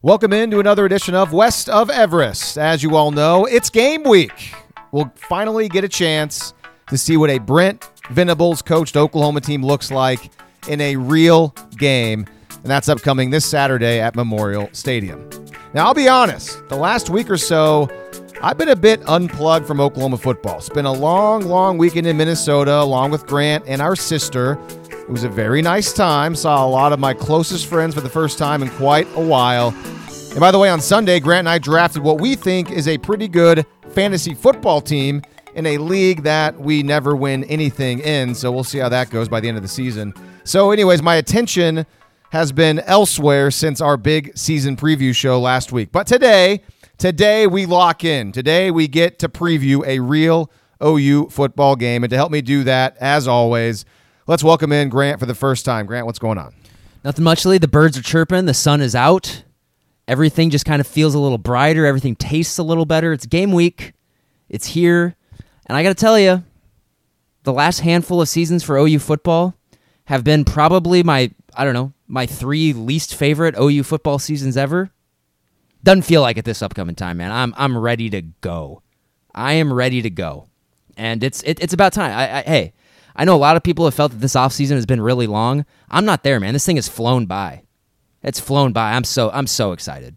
Welcome into another edition of West of Everest. As you all know, it's game week. We'll finally get a chance to see what a Brent Venables coached Oklahoma team looks like in a real game, and that's upcoming this Saturday at Memorial Stadium. Now, I'll be honest, the last week or so, I've been a bit unplugged from Oklahoma football. It's been a long, long weekend in Minnesota, along with Grant and our sister. It was a very nice time. Saw a lot of my closest friends for the first time in quite a while. And by the way, on Sunday, Grant and I drafted what we think is a pretty good fantasy football team in a league that we never win anything in. So we'll see how that goes by the end of the season. So, anyways, my attention has been elsewhere since our big season preview show last week. But today, today we lock in. Today we get to preview a real OU football game. And to help me do that, as always, let's welcome in Grant for the first time. Grant, what's going on? Nothing much, Lee. The birds are chirping. The sun is out. Everything just kind of feels a little brighter. Everything tastes a little better. It's game week. It's here. And I got to tell you, the last handful of seasons for OU football have been probably my, I don't know, my three least favorite OU football seasons ever. Doesn't feel like it this upcoming time, man. I'm I'm ready to go. I am ready to go. And it's it, it's about time. I, I, hey, I know a lot of people have felt that this offseason has been really long. I'm not there, man. This thing has flown by. It's flown by. I'm so I'm so excited.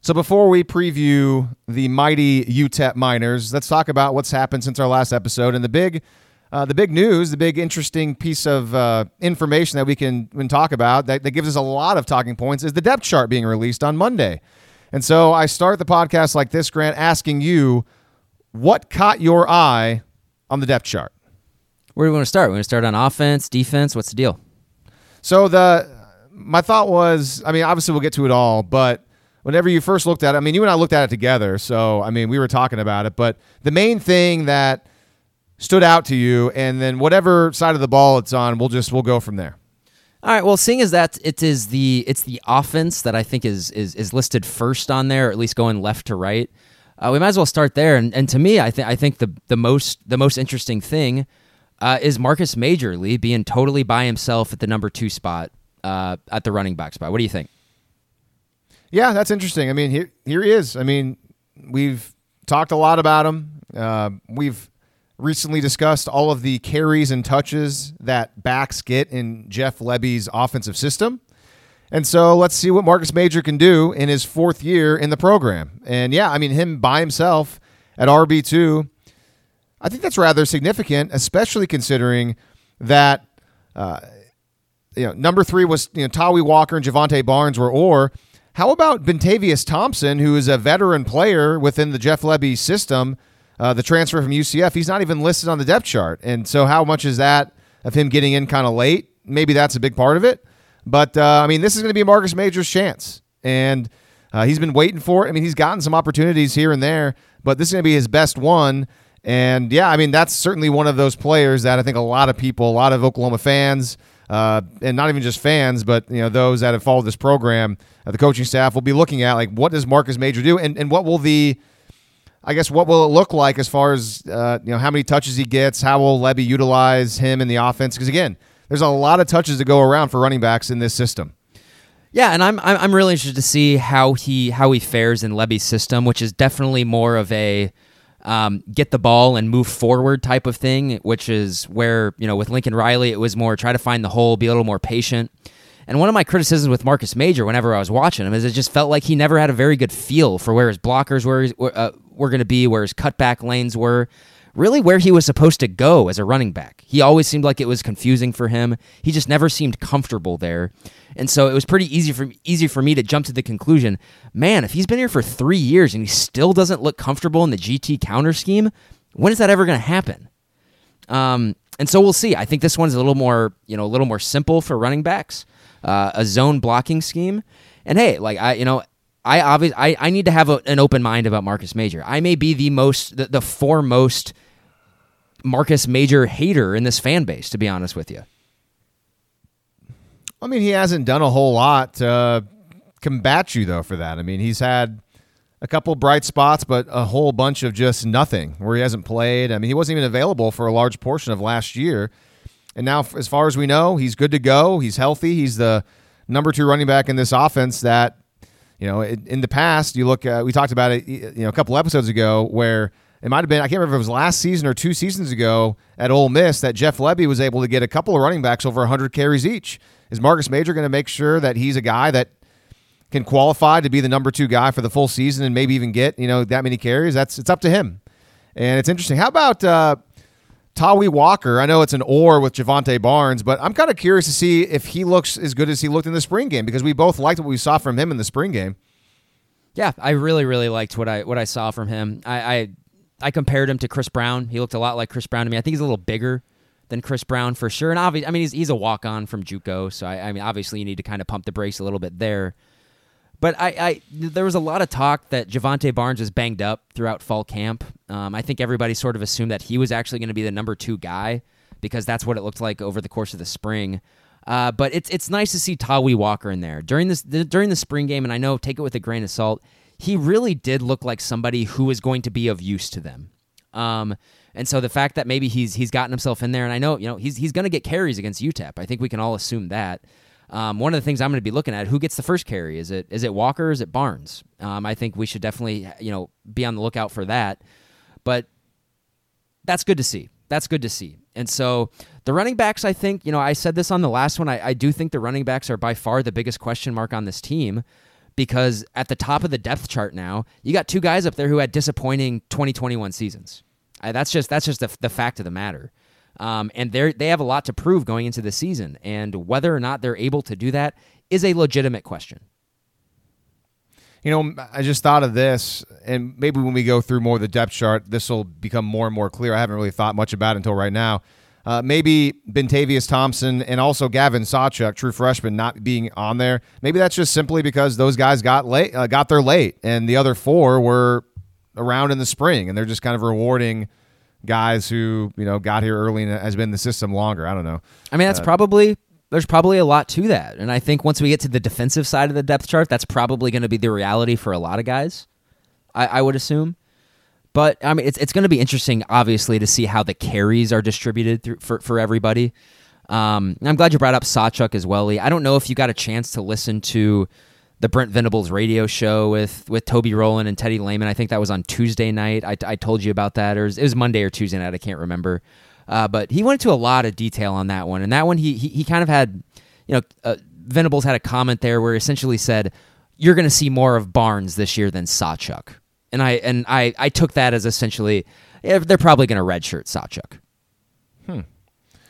So before we preview the mighty UTEP Miners, let's talk about what's happened since our last episode and the big, uh, the big news, the big interesting piece of uh, information that we can, can talk about that, that gives us a lot of talking points is the depth chart being released on Monday. And so I start the podcast like this, Grant, asking you what caught your eye on the depth chart. Where do we want to start? We want to start on offense, defense. What's the deal? So the my thought was, I mean, obviously we'll get to it all, but whenever you first looked at it, I mean, you and I looked at it together. So, I mean, we were talking about it, but the main thing that stood out to you, and then whatever side of the ball it's on, we'll just, we'll go from there. All right. Well, seeing as that it is the it's the offense that I think is is is listed first on there, or at least going left to right. Uh, we might as well start there. And, and to me, I think I think the the most the most interesting thing uh, is Marcus Major Lee being totally by himself at the number two spot uh, at the running back spot. What do you think? Yeah, that's interesting. I mean, here here he is. I mean, we've talked a lot about him. Uh, we've recently discussed all of the carries and touches that backs get in Jeff Lebby's offensive system. And so let's see what Marcus Major can do in his fourth year in the program. And yeah, I mean, him by himself at RB2, I think that's rather significant, especially considering that, uh, you know, number three was, you know, Tawee Walker and Jovantae Barnes were or. How about Bentavious Thompson, who is a veteran player within the Jeff Lebby system, uh, the transfer from UCF? He's not even listed on the depth chart. And so, how much is that of him getting in kind of late? Maybe that's a big part of it. But, uh, I mean, this is going to be Marcus Major's chance. And uh, he's been waiting for it. I mean, he's gotten some opportunities here and there, but this is going to be his best one. And yeah, I mean, that's certainly one of those players that I think a lot of people, a lot of Oklahoma fans, uh, and not even just fans, but you know those that have followed this program, uh, the coaching staff will be looking at like what does Marcus Major do, and and what will the, I guess what will it look like as far as uh, you know how many touches he gets, how will Lebby utilize him in the offense? Because again, there's a lot of touches to go around for running backs in this system. Yeah, and I'm I'm really interested to see how he how he fares in Lebby's system, which is definitely more of a um, get the ball and move forward type of thing, which is where, you know, with Lincoln Riley, it was more try to find the hole, be a little more patient. And one of my criticisms with Marcus Major, whenever I was watching him, is it just felt like he never had a very good feel for where his blockers were, uh, were going to be, where his cutback lanes were, really where he was supposed to go as a running back. He always seemed like it was confusing for him. He just never seemed comfortable there. And so it was pretty easy for easy for me to jump to the conclusion, man, if he's been here for 3 years and he still doesn't look comfortable in the GT counter scheme, when is that ever going to happen? Um, and so we'll see. I think this one's a little more, you know, a little more simple for running backs, uh, a zone blocking scheme. And hey, like I, you know, I obviously I, I need to have a, an open mind about Marcus Major. I may be the most the, the foremost Marcus Major hater in this fan base, to be honest with you. I mean, he hasn't done a whole lot to combat you though for that. I mean, he's had a couple bright spots, but a whole bunch of just nothing where he hasn't played. I mean, he wasn't even available for a large portion of last year. And now, as far as we know, he's good to go. He's healthy. He's the number two running back in this offense that, you know, in, the past, you look, uh, we talked about it, you know, a couple episodes ago where it might have been, I can't remember if it was last season or two seasons ago at Ole Miss that Jeff Lebby was able to get a couple of running backs over 100 carries each. Is Marcus Major going to make sure that he's a guy that can qualify to be the number two guy for the full season and maybe even get, you know, that many carries? That's, it's up to him. And it's interesting. How about, uh, Tawee Walker, I know it's an or with Jovantae Barnes, but I'm kind of curious to see if he looks as good as he looked in the spring game because we both liked what we saw from him in the spring game. Yeah, I really, really liked what I what I saw from him. I, I I compared him to Chris Brown. He looked a lot like Chris Brown to me. I think he's a little bigger than Chris Brown for sure. And obviously, I mean, he's he's a walk on from JUCO, so I, I mean, obviously, you need to kind of pump the brakes a little bit there. But I, I, there was a lot of talk that Jovantae Barnes was banged up throughout fall camp. Um, I think everybody sort of assumed that he was actually going to be the number two guy because that's what it looked like over the course of the spring. Uh, but it's it's nice to see Tawee Walker in there during this the, during the spring game, and I know take it with a grain of salt. He really did look like somebody who was going to be of use to them. Um, and so the fact that maybe he's he's gotten himself in there, and I know you know he's he's going to get carries against UTEP. I think we can all assume that. Um, one of the things I'm going to be looking at who gets the first carry is it is it Walker is it Barnes? Um, I think we should definitely you know be on the lookout for that. But that's good to see. That's good to see. And so the running backs, I think you know I said this on the last one. I, I do think the running backs are by far the biggest question mark on this team because at the top of the depth chart now, you got two guys up there who had disappointing 2021 seasons. I, that's just that's just the, the fact of the matter. Um, and they they have a lot to prove going into the season, and whether or not they're able to do that is a legitimate question. You know, I just thought of this, and maybe when we go through more of the depth chart, this will become more and more clear. I haven't really thought much about it until right now. Uh, maybe Bentavious Thompson and also Gavin Sawchuk, true freshman, not being on there. Maybe that's just simply because those guys got late, uh, got there late, and the other four were around in the spring, and they're just kind of rewarding guys who you know got here early and has been in the system longer. I don't know. I mean, that's uh, probably there's probably a lot to that, and I think once we get to the defensive side of the depth chart, that's probably going to be the reality for a lot of guys. I, I would assume. But I mean, it's it's going to be interesting, obviously, to see how the carries are distributed through, for for everybody. Um, I'm glad you brought up Sawchuk as well, Lee. I don't know if you got a chance to listen to the Brent Venables radio show with with Toby Rowland and Teddy Lehman. I think that was on Tuesday night. I, I told you about that, or it was, it was Monday or Tuesday night. I can't remember. Uh, but he went into a lot of detail on that one, and that one he he, he kind of had, you know, uh, Venables had a comment there where he essentially said, "You're going to see more of Barnes this year than Sawchuk," and I and I I took that as essentially yeah, they're probably going to redshirt Sawchuk. Hmm.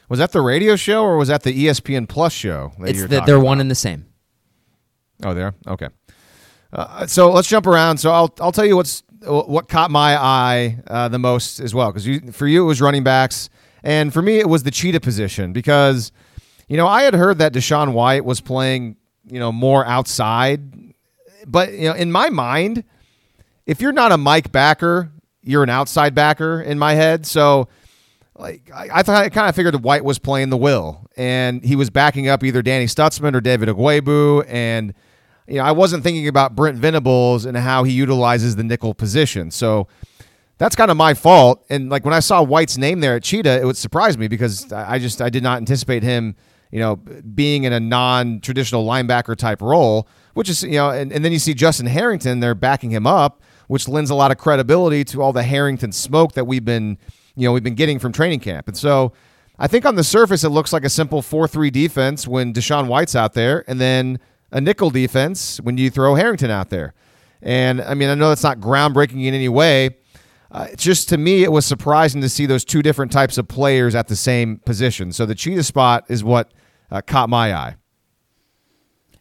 Was that the radio show or was that the ESPN Plus show? it's the, they're about? one and the same. Oh, there. Okay. Uh, so let's jump around. So I'll I'll tell you what's what caught my eye uh, the most as well, because for you it was running backs, and for me it was the cheetah position because you know I had heard that DaShaun White was playing you know more outside, but you know in my mind, if you're not a Mike backer, you're an outside backer in my head. So like I, I thought I kind of figured White was playing the will, and he was backing up either Danny Stutsman or David Ugwoegbu, and you know, I wasn't thinking about Brent Venables and how he utilizes the nickel position. So that's kind of my fault. And like when I saw White's name there at Cheetah, it would surprise me because I just I did not anticipate him, you know, being in a non-traditional linebacker type role, which is you know, and, and then you see Justin Harrington there backing him up, which lends a lot of credibility to all the Harrington smoke that we've been, you know, we've been getting from training camp. And so I think on the surface it looks like a simple 4-3 defense when DaShaun White's out there, and then a nickel defense when you throw Harrington out there. And I mean, I know that's not groundbreaking in any way. Uh, just to me, it was surprising to see those two different types of players at the same position. So the cheetah spot is what uh, caught my eye.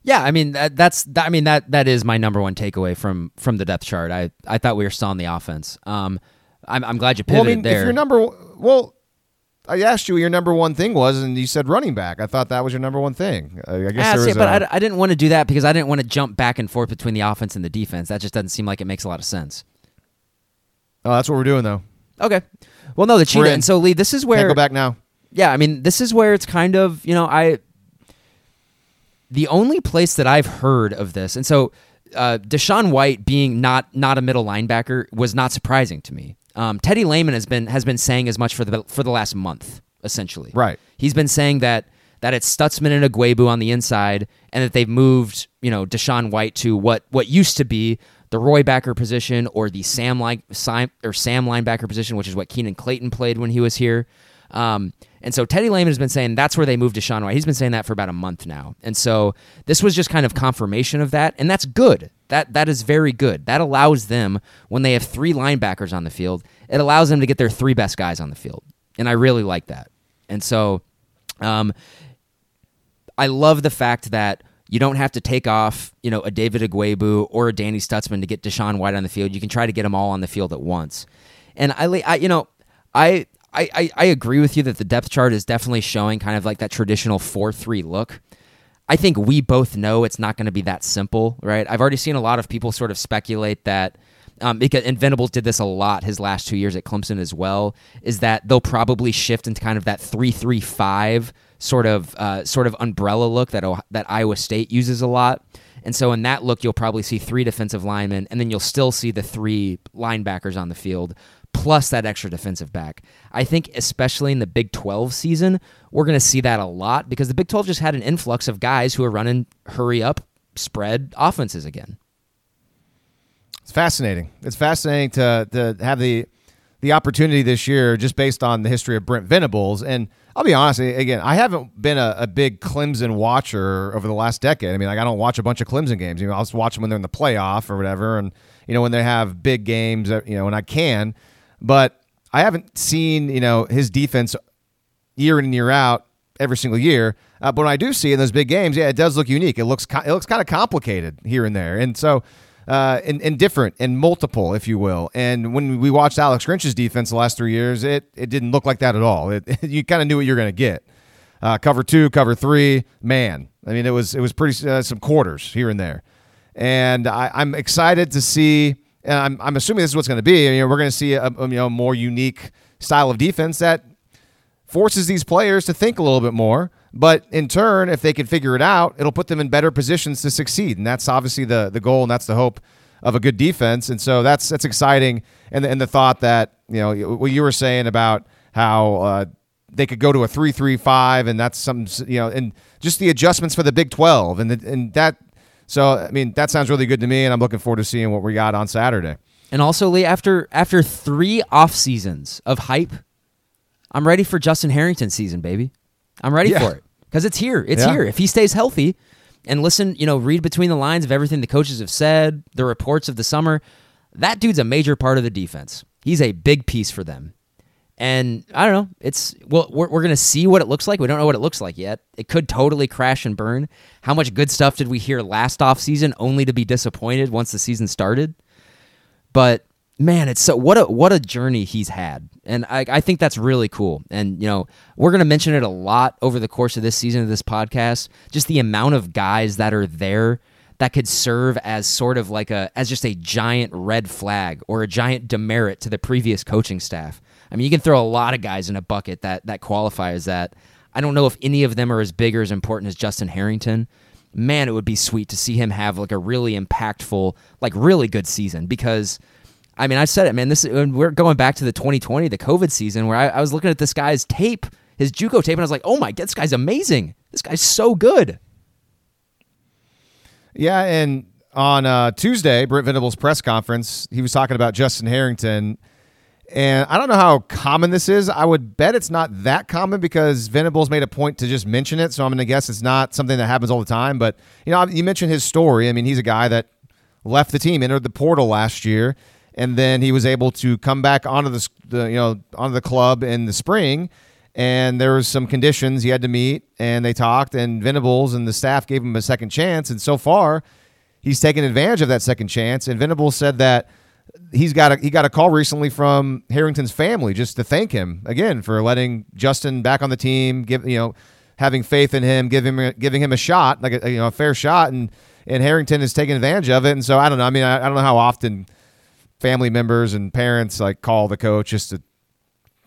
Yeah, I mean that, that's that, I mean that that is my number one takeaway from from the depth chart. I I thought we were still on the offense. Um, I'm, I'm glad you pivoted well, I mean, there. If your number well, I asked you what your number one thing was, and you said running back. I thought that was your number one thing. I guess ah, there see, was but I didn't want to do that because I didn't want to jump back and forth between the offense and the defense. That just doesn't seem like it makes a lot of sense. Oh, that's what we're doing though. Okay. Well, no, the cheetah. And so Lee, this is where Can't go back now. Yeah, I mean, this is where it's kind of you know I. The only place that I've heard of this, and so uh, DaShaun White being not not a middle linebacker was not surprising to me. Um, Teddy Lehman has been has been saying as much for the for the last month essentially. Right. He's been saying that that it's Stutsman and Ugwoegbu on the inside, and that they've moved, you know, DaShaun White to what what used to be the Roy backer position or the Sam like or Sam linebacker position, which is what Keenan Clayton played when he was here. Um, and so Teddy Lehman has been saying that's where they moved DaShaun White. He's been saying that for about a month now. And so this was just kind of confirmation of that, and that's good. That that is very good. That allows them when they have three linebackers on the field, it allows them to get their three best guys on the field. And I really like that. And so um, I love the fact that you don't have to take off, you know, a David Ugwoegbu or a Danny Stutsman to get DaShaun White on the field. You can try to get them all on the field at once. And I, I you know, I, I, I agree with you that the depth chart is definitely showing kind of like that traditional 4 3 look. I think we both know it's not going to be that simple, right? I've already seen a lot of people sort of speculate that um, because and Venables did this a lot his last two years at Clemson as well. Is that they'll probably shift into kind of that three three five sort of uh, sort of umbrella look that that Iowa State uses a lot. And so in that look, you'll probably see three defensive linemen, and then you'll still see the three linebackers on the field, plus that extra defensive back. I think, especially in the Big 12 season, we're going to see that a lot because the Big 12 just had an influx of guys who are running hurry up spread offenses again. It's fascinating. It's fascinating to to have the the opportunity this year just based on the history of Brent Venables. And I'll be honest, again, I haven't been a, a, big Clemson watcher over the last decade. I mean, like I don't watch a bunch of Clemson games. You know, I'll just watch them when they're in the playoff or whatever, and you know when they have big games. Uh, you know, when I can, but I haven't seen you know his defense year in and year out every single year. Uh, but when I do see in those big games, yeah, it does look unique. It looks it looks kind of complicated here and there, and so uh, and, and different and multiple, if you will. And when we watched Alex Grinch's defense the last three years, it, it didn't look like that at all. It, you kind of knew what you're going to get. Uh, cover two, cover three, man. I mean, it was it was pretty uh, some quarters here and there, and I, I'm excited to see. And I'm, I'm assuming this is what's going to be. I mean, we're going to see a, a you know more unique style of defense that forces these players to think a little bit more. But in turn, if they can figure it out, it'll put them in better positions to succeed. And that's obviously the the goal and that's the hope of a good defense. And so that's that's exciting. And the, and the thought that you know what you were saying about how uh, they could go to a three three five, and that's some you know, and just the adjustments for the Big Twelve, and the, and that. So I mean, that sounds really good to me, and I'm looking forward to seeing what we got on Saturday. And also, Lee, after after three off seasons of hype I'm ready for Justin Harrington season, baby. I'm ready yeah. for it because it's here. It's yeah. here. If he stays healthy and listen, you know, read between the lines of everything the coaches have said, the reports of the summer, that dude's a major part of the defense. He's a big piece for them. And I don't know. It's well, we're, we're going to see what it looks like. We don't know what it looks like yet. It could totally crash and burn. How much good stuff did we hear last off season only to be disappointed once the season started? But man, it's so what a what a journey he's had, and I, I think that's really cool. And you know, we're gonna mention it a lot over the course of this season of this podcast. Just the amount of guys that are there that could serve as sort of like a as just a giant red flag or a giant demerit to the previous coaching staff. I mean, you can throw a lot of guys in a bucket that that qualify as that. I don't know if any of them are as big or as important as Justin Harrington. Man, it would be sweet to see him have like a really impactful, like really good season because I mean, I said it, man. This we're going back to the 2020, the COVID season, where I, I was looking at this guy's tape, his JUCO tape, and I was like, "Oh my, God, this guy's amazing. This guy's so good." Yeah, and on uh, Tuesday, Brent Venables' press conference, he was talking about Justin Harrington. And I don't know how common this is. I would bet it's not that common because Venables made a point to just mention it. So I'm going to guess it's not something that happens all the time. But, you know, you mentioned his story. I mean, he's a guy that left the team, entered the portal last year, and then he was able to come back onto the, the you know onto the club in the spring. And there was some conditions. He had to meet and they talked and Venables and the staff gave him a second chance. And so far he's taken advantage of that second chance. And Venables said that he's got a he got a call recently from Harrington's family just to thank him again for letting Justin back on the team give you know having faith in him giving him giving him a shot like a you know a fair shot. And and Harrington is taking advantage of it. And so I don't know. I mean I, I don't know how often family members and parents like call the coach just to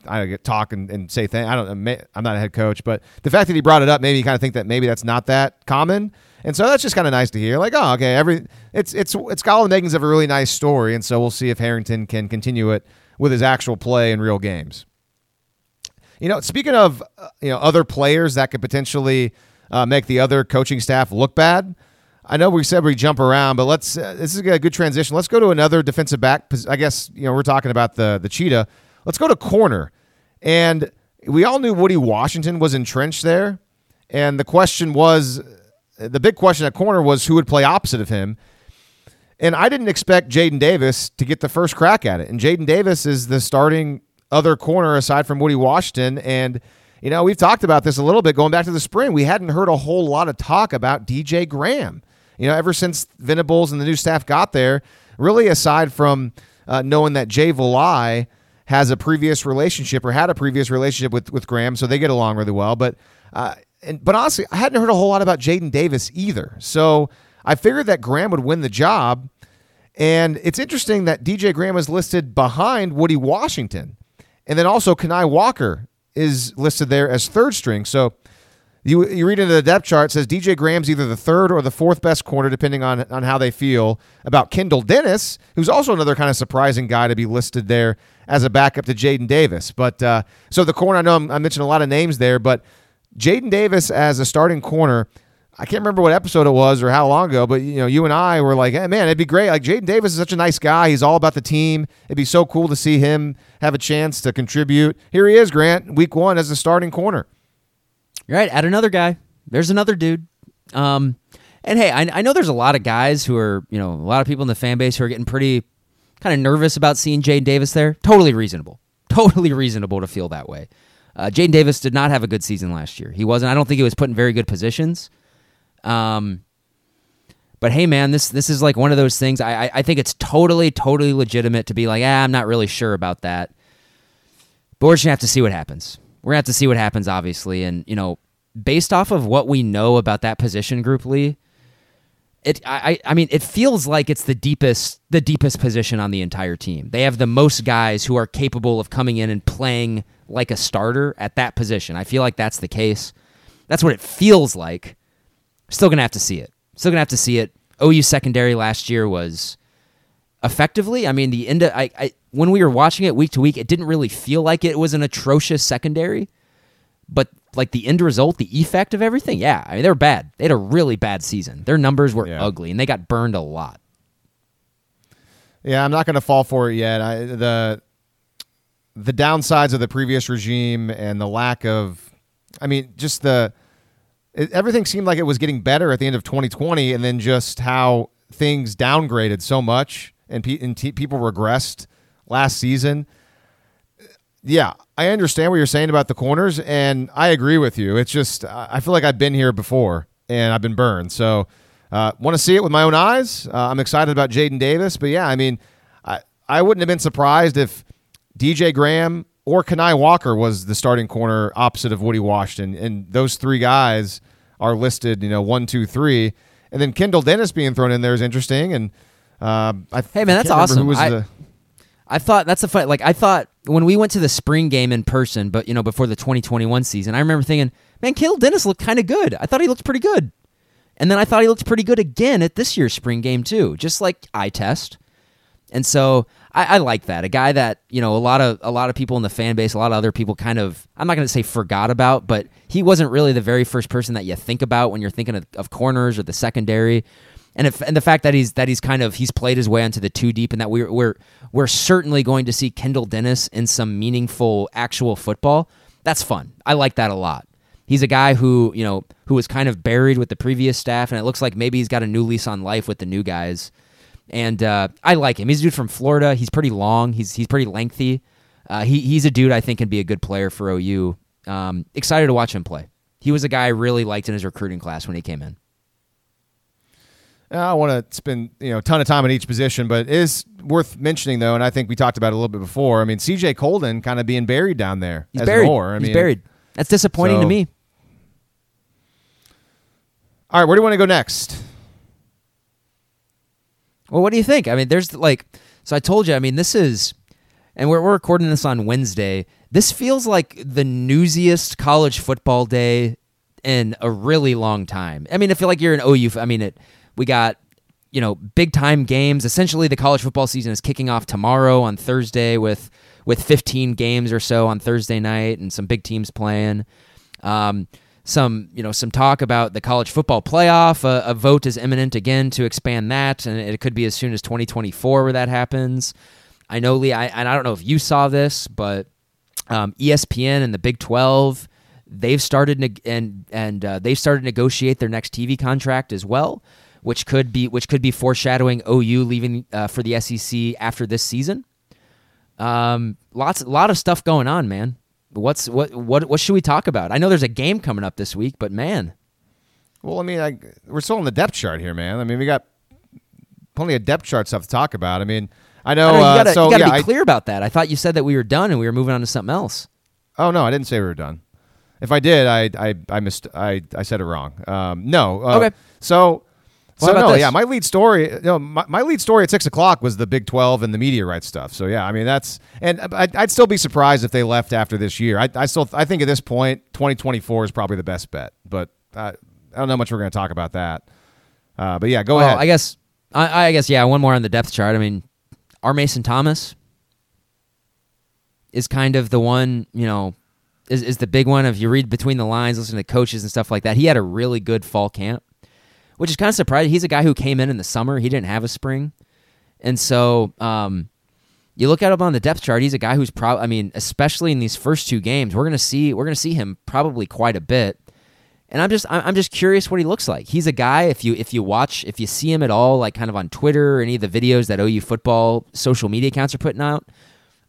I get talk and, and say things. I don't. I'm not a head coach, but the fact that he brought it up made me kind of think that maybe that's not that common, and so that's just kind of nice to hear. Like, oh, okay, every it's it's it's the makings of a really nice story, and so we'll see if Harrington can continue it with his actual play in real games. You know, speaking of uh, you know other players that could potentially uh, make the other coaching staff look bad. I know we said we jump around, but let's. Uh, this is a good transition. Let's go to another defensive back. I guess you know we're talking about the the cheetah. Let's go to corner, and we all knew Woody Washington was entrenched there, and the question was, the big question at corner was who would play opposite of him. And I didn't expect Jaden Davis to get the first crack at it. And Jaden Davis is the starting other corner aside from Woody Washington. And, you know, we've talked about this a little bit going back to the spring. We hadn't heard a whole lot of talk about DJ Graham. You know, ever since Venables and the new staff got there, really aside from uh, knowing that Jay Valai has a previous relationship or had a previous relationship with, with Graham, so they get along really well. But, uh, and, but honestly, I hadn't heard a whole lot about Jaden Davis either. So I figured that Graham would win the job. And it's interesting that DJ Graham is listed behind Woody Washington. And then also Kani Walker is listed there as third string. So you, you read into the depth chart, says DJ Graham's either the third or the fourth best corner, depending on, on how they feel about Kendall Dennis, who's also another kind of surprising guy to be listed there as a backup to Jaden Davis. But uh, so the corner, I know I'm, I mentioned a lot of names there, but Jaden Davis as a starting corner – I can't remember what episode it was or how long ago, but you know, you and I were like, hey, man, it'd be great. Like Jaden Davis is such a nice guy. He's all about the team. It'd be so cool to see him have a chance to contribute. Here he is, Grant, week one as a starting corner. Right. Add another guy. There's another dude. Um, and hey, I, I know there's a lot of guys who are, you know, a lot of people in the fan base who are getting pretty kind of nervous about seeing Jaden Davis there. Totally reasonable. Totally reasonable to feel that way. Uh, Jaden Davis did not have a good season last year. He wasn't. I don't think he was put in very good positions. Um, but hey, man, this this is like one of those things. I, I, I think it's totally totally legitimate to be like, ah, I'm not really sure about that. But we're just gonna have to see what happens. We're gonna have to see what happens, obviously, and you know, based off of what we know about that position group, Lee. It, I, I mean, it feels like it's the deepest, the deepest position on the entire team. They have the most guys who are capable of coming in and playing like a starter at that position. I feel like that's the case. That's what it feels like. Still gonna have to see it. Still gonna have to see it. OU secondary last year was effectively. I mean, the end. Of, I, I when we were watching it week to week, it didn't really feel like it was an atrocious secondary, but like the end result, the effect of everything, yeah. I mean, they were bad. They had a really bad season. Their numbers were yeah. ugly, and they got burned a lot. Yeah, I'm not going to fall for it yet. I, the the downsides of the previous regime and the lack of, I mean, just the it, everything seemed like it was getting better at the end of 2020, and then just how things downgraded so much and, pe- and t- people regressed last season. Yeah, I understand what you're saying about the corners, and I agree with you. It's just I feel like I've been here before and I've been burned. So, uh, want to see it with my own eyes. Uh, I'm excited about Jaden Davis, but yeah, I mean, I I wouldn't have been surprised if DJ Graham or Kani Walker was the starting corner opposite of Woody Washington, and those three guys are listed. You know, one, two, three, and then Kendall Dennis being thrown in there is interesting. And uh, I, hey man, that's awesome. I, the... I thought that's a fun. Like I thought when we went to the spring game in person, but you know before the 2021 season, I remember thinking, man, Kendall Dennis looked kind of good. I thought he looked pretty good. And then I thought he looked pretty good again at this year's spring game too, just like eye test. And so I, I, like that. A guy that you know a lot of a lot of people in the fan base, a lot of other people kind of I'm not going to say forgot about, but he wasn't really the very first person that you think about when you're thinking of, of corners or the secondary. And if and the fact that he's that he's kind of he's played his way onto the two deep, and that we're we're we're certainly going to see Kendall Dennis in some meaningful actual football. That's fun. I like that a lot. He's a guy who you know who was kind of buried with the previous staff, and it looks like maybe he's got a new lease on life with the new guys and uh, I like him. He's a dude from Florida. He's pretty long. He's he's pretty lengthy. Uh, he he's a dude I think can be a good player for OU. Um, excited to watch him play. He was a guy I really liked in his recruiting class when he came in. I want to spend you know a ton of time in each position, but it is worth mentioning though, and I think we talked about it a little bit before. I mean, C.J. Coldon kind of being buried down there. He's buried. More. I He's mean, buried. That's disappointing so, to me. All right, where do you want to go next? Well, what do you think? I mean, there's like, so I told you, I mean, this is, and we're, we're recording this on Wednesday. This feels like the newsiest college football day in a really long time. I mean, I feel like you're an OU. I mean, it. We got you know, big time games. Essentially, the college football season is kicking off tomorrow on Thursday with with 15 games or so on Thursday night and some big teams playing. Um, some you know some talk about the college football playoff. A, a, vote is imminent again to expand that, and it could be as soon as 2024 where that happens. I know Lee. I, and I don't know if you saw this, but um, ESPN and the Big 12 they've started neg- and and uh, they've started to negotiate their next TV contract as well, which could be which could be foreshadowing OU leaving uh, for the SEC after this season. Um, lots, a lot of stuff going on, man. What's what what what should we talk about? I know there's a game coming up this week, but man. Well, I mean, I, we're still on the depth chart here, man. I mean, we got plenty of depth chart stuff to talk about. I mean, I know. I know you gotta, uh, so, you gotta yeah, be I, clear about that. I thought you said that we were done and we were moving on to something else. Oh no, I didn't say we were done. If I did, I I I missed. I I said it wrong. Um, no. Uh, Okay. So. About no, this? yeah, my lead story, you know, my, my lead story at six o'clock was the Big Twelve and the media rights stuff. So yeah, I mean that's, and I'd, I'd still be surprised if they left after this year. I, I still, I think at this point, twenty twenty four is probably the best bet. But uh, I don't know much we're going to talk about that. Uh, but yeah, go Well, ahead. I guess I, I guess yeah. One more on the depth chart. I mean, our Mason Thomas is kind of the one. You know, is is the big one. If you read between the lines, listen to coaches and stuff like that, he had a really good fall camp, which is kind of surprising. He's a guy who came in in the summer. He didn't have a spring, and so um, you look at him on the depth chart. He's a guy who's probably. I mean, especially in these first two games, we're gonna see we're gonna see him probably quite a bit. And I'm just I'm just curious what he looks like. He's a guy if you if you watch if you see him at all like kind of on Twitter or any of the videos that OU football social media accounts are putting out.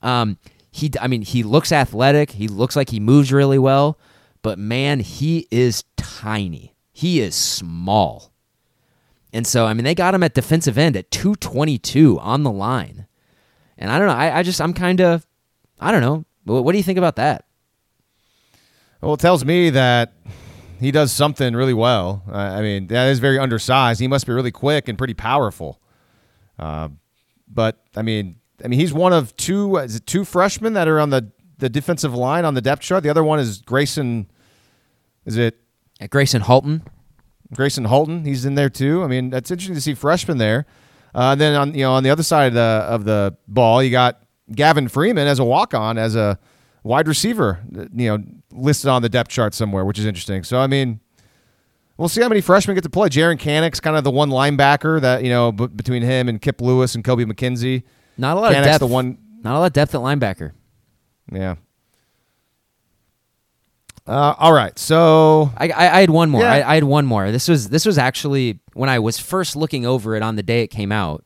Um, he I mean he looks athletic. He looks like he moves really well, but man, he is tiny. He is small. And so I mean they got him at defensive end at 222 on the line. And I don't know. I, I just I'm kind of I don't know. What, what do you think about that? Well, it tells me that he does something really well. Uh, I mean, that is very undersized. He must be really quick and pretty powerful. Uh, but I mean, I mean, he's one of two. Is it two freshmen that are on the the defensive line on the depth chart? The other one is Gracen. Is it At Gracen Halton. Gracen Halton? He's in there too. I mean, that's interesting to see freshmen there. Uh, then on you know on the other side of the of the ball, you got Gavin Freeman as a walk on as a wide receiver. You know, listed on the depth chart somewhere, which is interesting. So I mean, we'll see how many freshmen get to play. Jaren Kanak's kind of the one linebacker that you know b- between him and Kip Lewis and Kobie McKinzie. Not a lot Canick's of depth. the one. Not a lot of depth at linebacker. Yeah. Uh, all right, so I, I, I had one more. Yeah. I, I had one more. This was this was actually when I was first looking over it on the day it came out.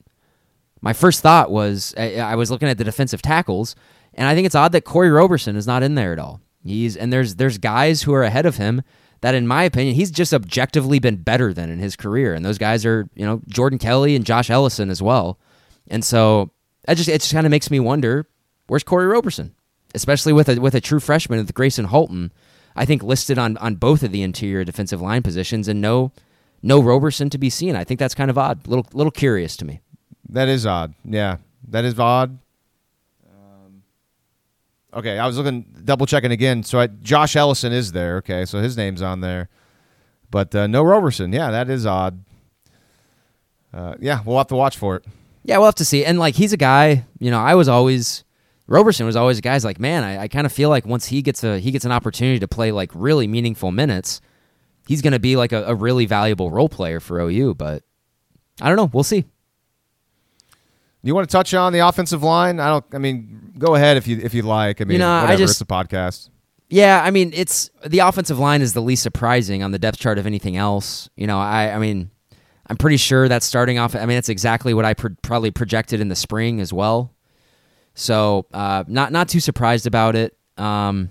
My first thought was I, I was looking at the defensive tackles, and I think it's odd that Corey Roberson is not in there at all. He's and there's there's guys who are ahead of him that, in my opinion, he's just objectively been better than in his career, and those guys are you know Jordan Kelley and Josh Ellison as well. And so I just it just kind of makes me wonder where's Corey Roberson, especially with a with a true freshman with Gracen Halton. I think listed on on both of the interior defensive line positions, and no no Roberson to be seen. I think that's kind of odd. Little little curious to me. That is odd. Yeah, that is odd. Um, okay, I was looking, double checking again. So I, Josh Ellison is there. Okay, so his name's on there, but uh, no Roberson. Yeah, that is odd. Uh, yeah, we'll have to watch for it. Yeah, we'll have to see. And like he's a guy, you know, I was always Roberson was always a guy's like, man, I, I kind of feel like once he gets a he gets an opportunity to play like really meaningful minutes, he's gonna be like a, a really valuable role player for OU. But I don't know. We'll see. You want to touch on the offensive line? I don't. I mean, go ahead if you if you like. I mean, you know, I just- it's a podcast. Yeah, I mean, it's the offensive line is the least surprising on the depth chart of anything else. You know, I, I mean, I'm pretty sure that's starting off. I mean, that's exactly what I pro- probably projected in the spring as well. So, uh, not not too surprised about it. Um,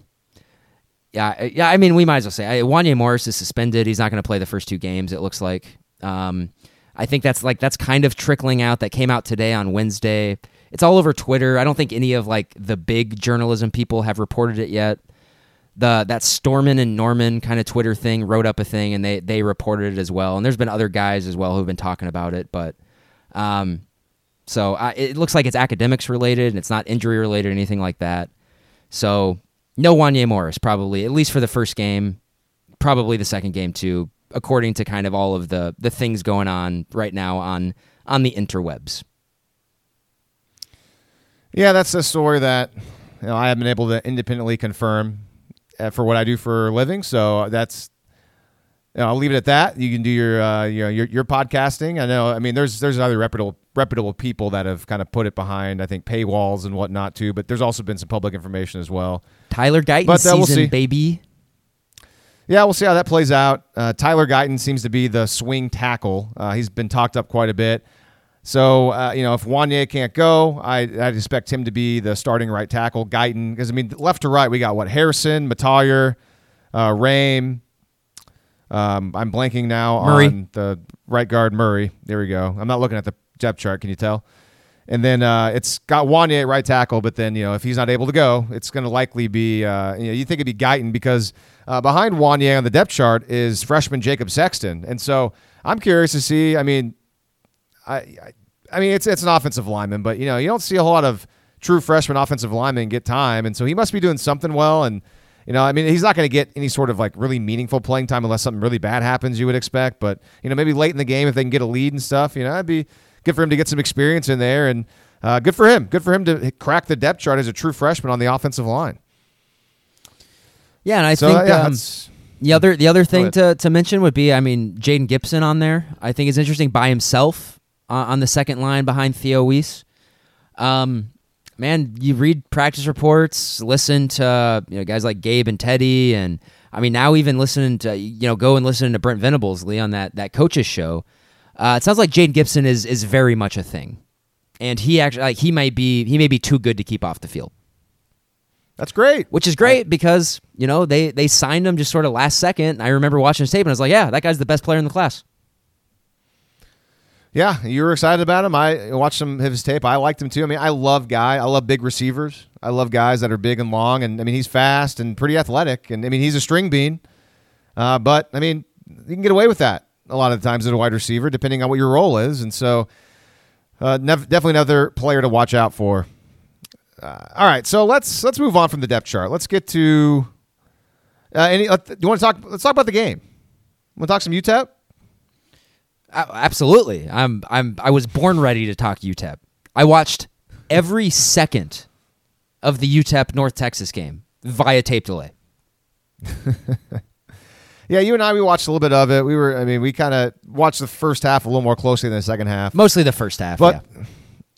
yeah, yeah. I mean, we might as well say I, Wanya Morris is suspended. He's not going to play the first two games. It looks like. Um, I think that's like that's kind of trickling out. That came out today on Wednesday. It's all over Twitter. I don't think any of like the big journalism people have reported it yet the that Storman and Norman kind of Twitter thing wrote up a thing and they they reported it as well. And there's been other guys as well who've been talking about it, but um, so it looks like it's academics related and it's not injury related or anything like that. So no Wanya Morris probably at least for the first game, probably the second game too, according to kind of all of the the things going on right now on on the interwebs. Yeah, that's a story that you know, I have been able to independently confirm uh, for what I do for a living. So that's you know, I'll leave it at that. You can do your uh, you know your, your podcasting. I know. I mean, there's there's other reputable reputable people that have kind of put it behind. I think paywalls and whatnot too. But there's also been some public information as well. Tyler Guyton But, uh, we'll season, see. baby. Yeah, we'll see how that plays out. Uh, Tyler Guyton seems to be the swing tackle. Uh, he's been talked up quite a bit. So, uh, you know, if Wanya can't go, I, I'd expect him to be the starting right tackle. Guyton, because, I mean, left to right, we got what? Harrison, Mettauer, uh, Raym. Um, I'm blanking now Murray. on the right guard, Murray. There we go. I'm not looking at the depth chart. Can you tell? And then uh, it's got Wanya at right tackle, but then you know if he's not able to go, it's going to likely be uh, you know you think it'd be Guyton because uh, behind Wanya on the depth chart is freshman Jacob Sexton, and so I'm curious to see. I mean, I I, I mean it's it's an offensive lineman, but you know you don't see a whole lot of true freshman offensive linemen get time, and so he must be doing something well. And you know, I mean, he's not going to get any sort of like really meaningful playing time unless something really bad happens. You would expect, but you know, maybe late in the game if they can get a lead and stuff, you know, it'd be good for him to get some experience in there, and uh, good for him. Good for him to crack the depth chart as a true freshman on the offensive line. Yeah, and I So think yeah, um, that's- the other the other thing to, to mention would be, I mean, Jayden Gibson on there. I think is interesting by himself uh, on the second line behind Theo Wease. Um, man, you read practice reports, listen to you know guys like Gabe and Teddy, and I mean now even listening to you know go and listen to Brent Venables Lee on that that coaches show. Uh, it sounds like Jayden Gibson is is very much a thing, and he actually like he might be he may be too good to keep off the field that's great. which is great because you know they they signed him just sort of last second. I remember watching his tape and I was like, yeah, that guy's the best player in the class. Yeah, you were excited about him. I watched some of his tape. I liked him too. I mean, I love guy. I love big receivers. I love guys that are big and long, and I mean, he's fast and pretty athletic. And I mean, he's a string bean. Uh, but I mean, you can get away with that a lot of the times as a wide receiver, depending on what your role is. And so, uh, nev- definitely another player to watch out for. Uh, all right, so let's let's move on from the depth chart. Let's get to uh, any. Uh, do you want to talk? Let's talk about the game. Want to talk some UTEP? Absolutely, I'm I'm I was born ready to talk UTEP. I watched every second of the UTEP North Texas game via tape delay. Yeah, you and I we watched a little bit of it. We were, I mean, we kind of watched the first half a little more closely than the second half. Mostly the first half. But yeah.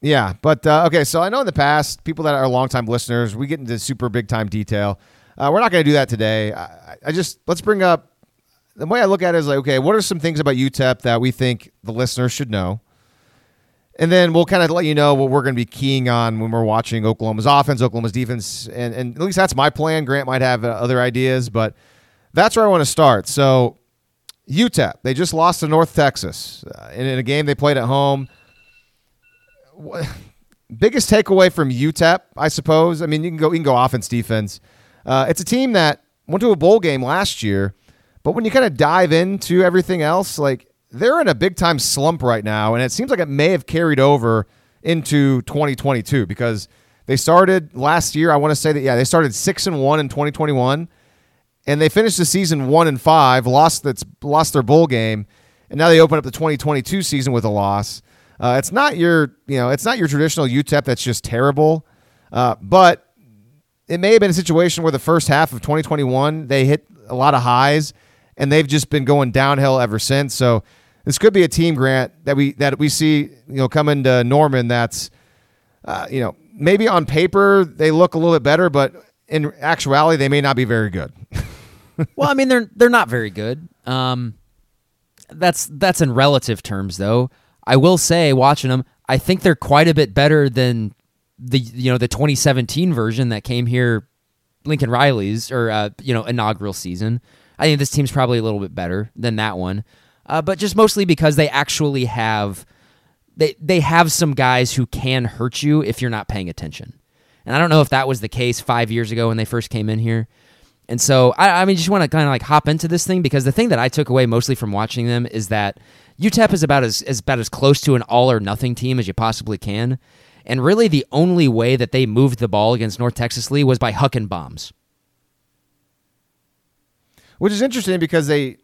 yeah, but uh, okay. So I know in the past, people that are longtime listeners, we get into super big time detail. Uh, we're not going to do that today. I, I- just let's bring up the way I look at it is like, okay, what are some things about UTEP that we think the listeners should know? And then we'll kind of let you know what we're going to be keying on when we're watching Oklahoma's offense, Oklahoma's defense, and, and at least that's my plan. Grant might have uh, other ideas, but that's where I want to start. So UTEP, they just lost to North Texas uh, in, in a game they played at home. Wha- Biggest takeaway from UTEP, I suppose. I mean, you can go, you can go offense, defense. Uh, it's a team that went to a bowl game last year, but when you kind of dive into everything else, like they're in a big time slump right now, and it seems like it may have carried over into 2022 because they started last year. I want to say that yeah, they started six and one in 2021 and they finished the season one and five, lost that's lost their bowl game, and now they open up the 2022 season with a loss. Uh, it's not your you know it's not your traditional UTEP that's just terrible, uh, but it may have been a situation where the first half of 2021 they hit a lot of highs, and they've just been going downhill ever since. So this could be a team grant that we that we see you know coming to Norman that's uh, you know maybe on paper they look a little bit better, but in actuality they may not be very good. well, I mean they're they're not very good. Um, that's that's in relative terms, though. I will say, watching them, I think they're quite a bit better than the you know the 2017 version that came here, Lincoln Riley's or uh, you know inaugural season. I think this team's probably a little bit better than that one, uh, but just mostly because they actually have they they have some guys who can hurt you if you're not paying attention. And I don't know if that was the case five years ago when they first came in here. And so I, I mean, just want to kind of like hop into this thing because the thing that I took away mostly from watching them is that UTEP is about as about as close to an all or nothing team as you possibly can. And really, the only way that they moved the ball against North Texas Lee was by hucking bombs. which is interesting because they,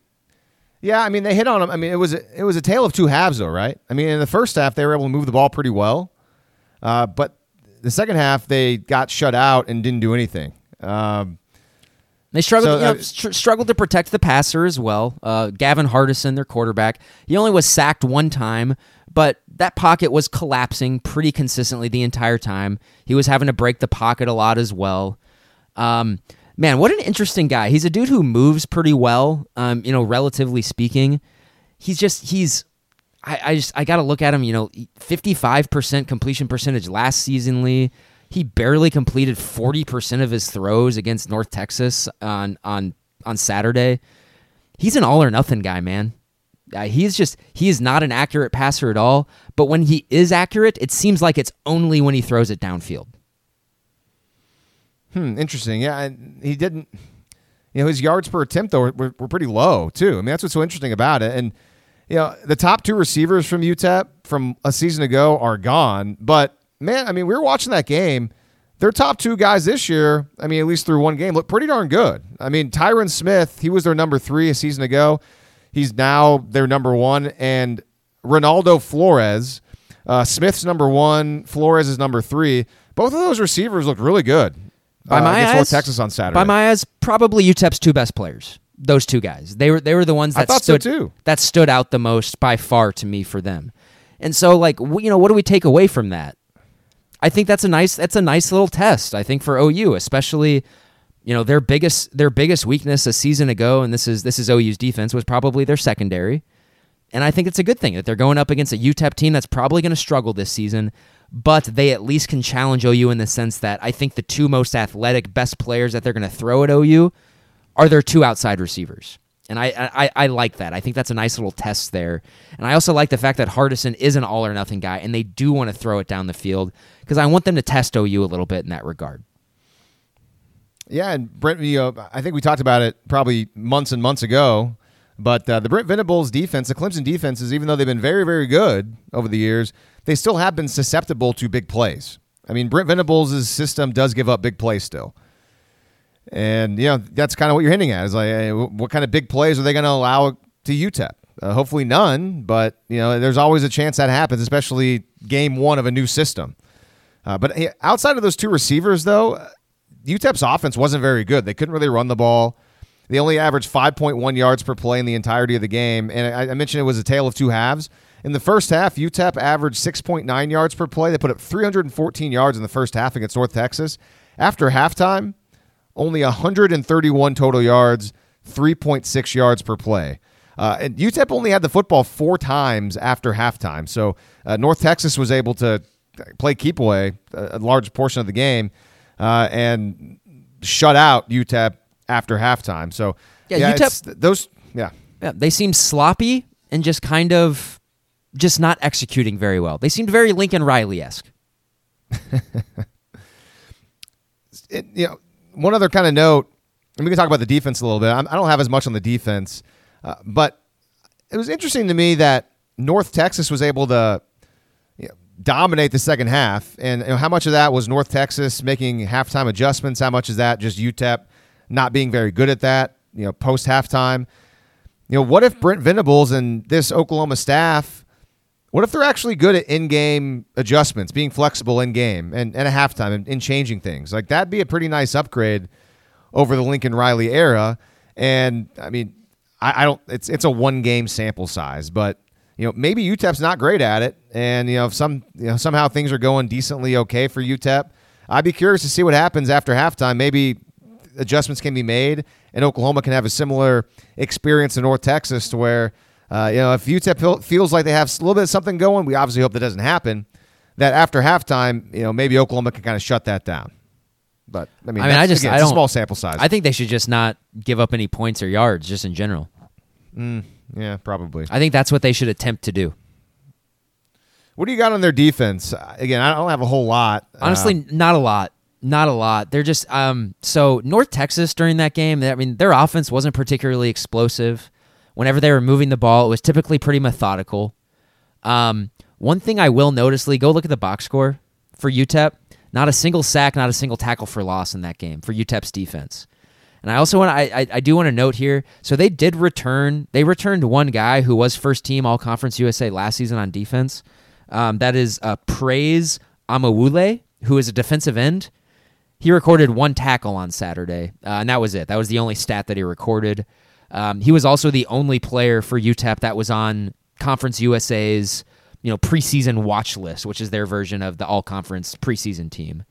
Yeah, I mean they hit on them. I mean it was a, it was a tale of two halves, though, right? I mean in the first half they were able to move the ball pretty well, uh, but the second half they got shut out and didn't do anything. Um, They struggled, So, you know, uh, str- struggled to protect the passer as well. Uh, Gavin Hardison, their quarterback, he only was sacked one time, but that pocket was collapsing pretty consistently the entire time. He was having to break the pocket a lot as well. Um, man, what an interesting guy. He's a dude who moves pretty well. Um, you know, relatively speaking, he's just he's. I, I just I got to look at him. You know, fifty five percent completion percentage last seasonly. He barely completed forty percent of his throws against North Texas on on on Saturday. He's an all or nothing guy, man. Uh, he's just he is not an accurate passer at all. But when he is accurate, it seems like it's only when he throws it downfield. Hmm, interesting. Yeah, and he didn't. You know, his yards per attempt though were, were pretty low too. I mean, that's what's so interesting about it. And you know, the top two receivers from UTEP from a season ago are gone. But man, I mean, we were watching that game. Their top two guys this year, I mean, at least through one game, look pretty darn good. I mean, Tyrin Smith, he was their number three a season ago. He's now their number one, and Ronaldo Flores, uh, Smith's number one, Flores is number three. Both of those receivers looked really good By uh, my eyes, North Texas on Saturday. By my eyes, probably UTEP's two best players. Those two guys. They were they were the ones that so, stood too. that stood out the most by far to me for them. And so like you know, what do we take away from that? I think that's a nice that's a nice little test. I think for OU, especially you know their biggest their biggest weakness a season ago, and this is this is OU's defense was probably their secondary. And I think it's a good thing that they're going up against a UTEP team that's probably going to struggle this season, but they at least can challenge OU in the sense that I think the two most athletic, best players that they're going to throw at OU are their two outside receivers. And I, I, I like that. I think that's a nice little test there. And I also like the fact that Hardison is an all or nothing guy, and they do want to throw it down the field because I want them to test OU a little bit in that regard. Yeah, and Brent, you know, I think we talked about it probably months and months ago. But uh, the Brent Venables defense, the Clemson defenses, even though they've been very, very good over the years, they still have been susceptible to big plays. I mean, Brent Venables' system does give up big plays still. And, you know, that's kind of what you're hinting at is like, hey, what kind of big plays are they going to allow to UTEP? Uh, hopefully none, but, you know, there's always a chance that happens, especially game one of a new system. Uh, but outside of those two receivers, though, UTEP's offense wasn't very good. They couldn't really run the ball. They only averaged 5.1 yards per play in the entirety of the game. And I, I mentioned it was a tale of two halves. In the first half, UTEP averaged 6.9 yards per play. They put up 314 yards in the first half against North Texas. After halftime, only 131 total yards, 3.6 yards per play. Uh, and UTEP only had the football four times after halftime. So uh, North Texas was able to play keep away a, a large portion of the game uh, and shut out UTEP after halftime. So Yeah, UTEP those yeah. Yeah, they seem sloppy and just kind of just not executing very well. They seemed very Lincoln Riley esque. you know, one other kind of note, and we can talk about the defense a little bit. I don't have as much on the defense, uh, but it was interesting to me that North Texas was able to you know, dominate the second half, and you know, how much of that was North Texas making halftime adjustments? How much is that just UTEP not being very good at that? You know, post halftime. You know, what if Brent Venables and this Oklahoma staff? What if they're actually good at in-game adjustments, being flexible in-game and, and halftime and, and changing things? Like that'd be a pretty nice upgrade over the Lincoln Riley era. And I mean, I, I don't. It's it's a one-game sample size, but you know maybe UTEP's not great at it, and you know if some you know somehow things are going decently okay for UTEP. I'd be curious to see what happens after halftime. Maybe adjustments can be made, and Oklahoma can have a similar experience in North Texas to where. Uh, you know, if UTEP feels like they have a little bit of something going, we obviously hope that doesn't happen. That after halftime, you know, maybe Oklahoma can kind of shut that down. But I mean, I mean, I just again, I don't a small sample size. I think they should just not give up any points or yards, just in general. yeah, probably. I think that's what they should attempt to do. What do you got on their defense? Uh, Again, I don't have a whole lot. Uh, Honestly, not a lot. Not a lot. They're just um so North Texas during that game, I mean, their offense wasn't particularly explosive. Whenever they were moving the ball, it was typically pretty methodical. Um one thing I will notice, Lee, go look at the box score for UTEP. Not a single sack, not a single tackle for loss in that game for UTEP's defense. And I also want I, I I do want to note here. So they did return. They returned one guy who was first team All Conference USA last season on defense. Um, that is uh, Praise Amaewhule, who is a defensive end. He recorded one tackle on Saturday, uh, and that was it. That was the only stat that he recorded. Um, he was also the only player for UTEP that was on Conference USA's you know preseason watch list, which is their version of the All Conference preseason team.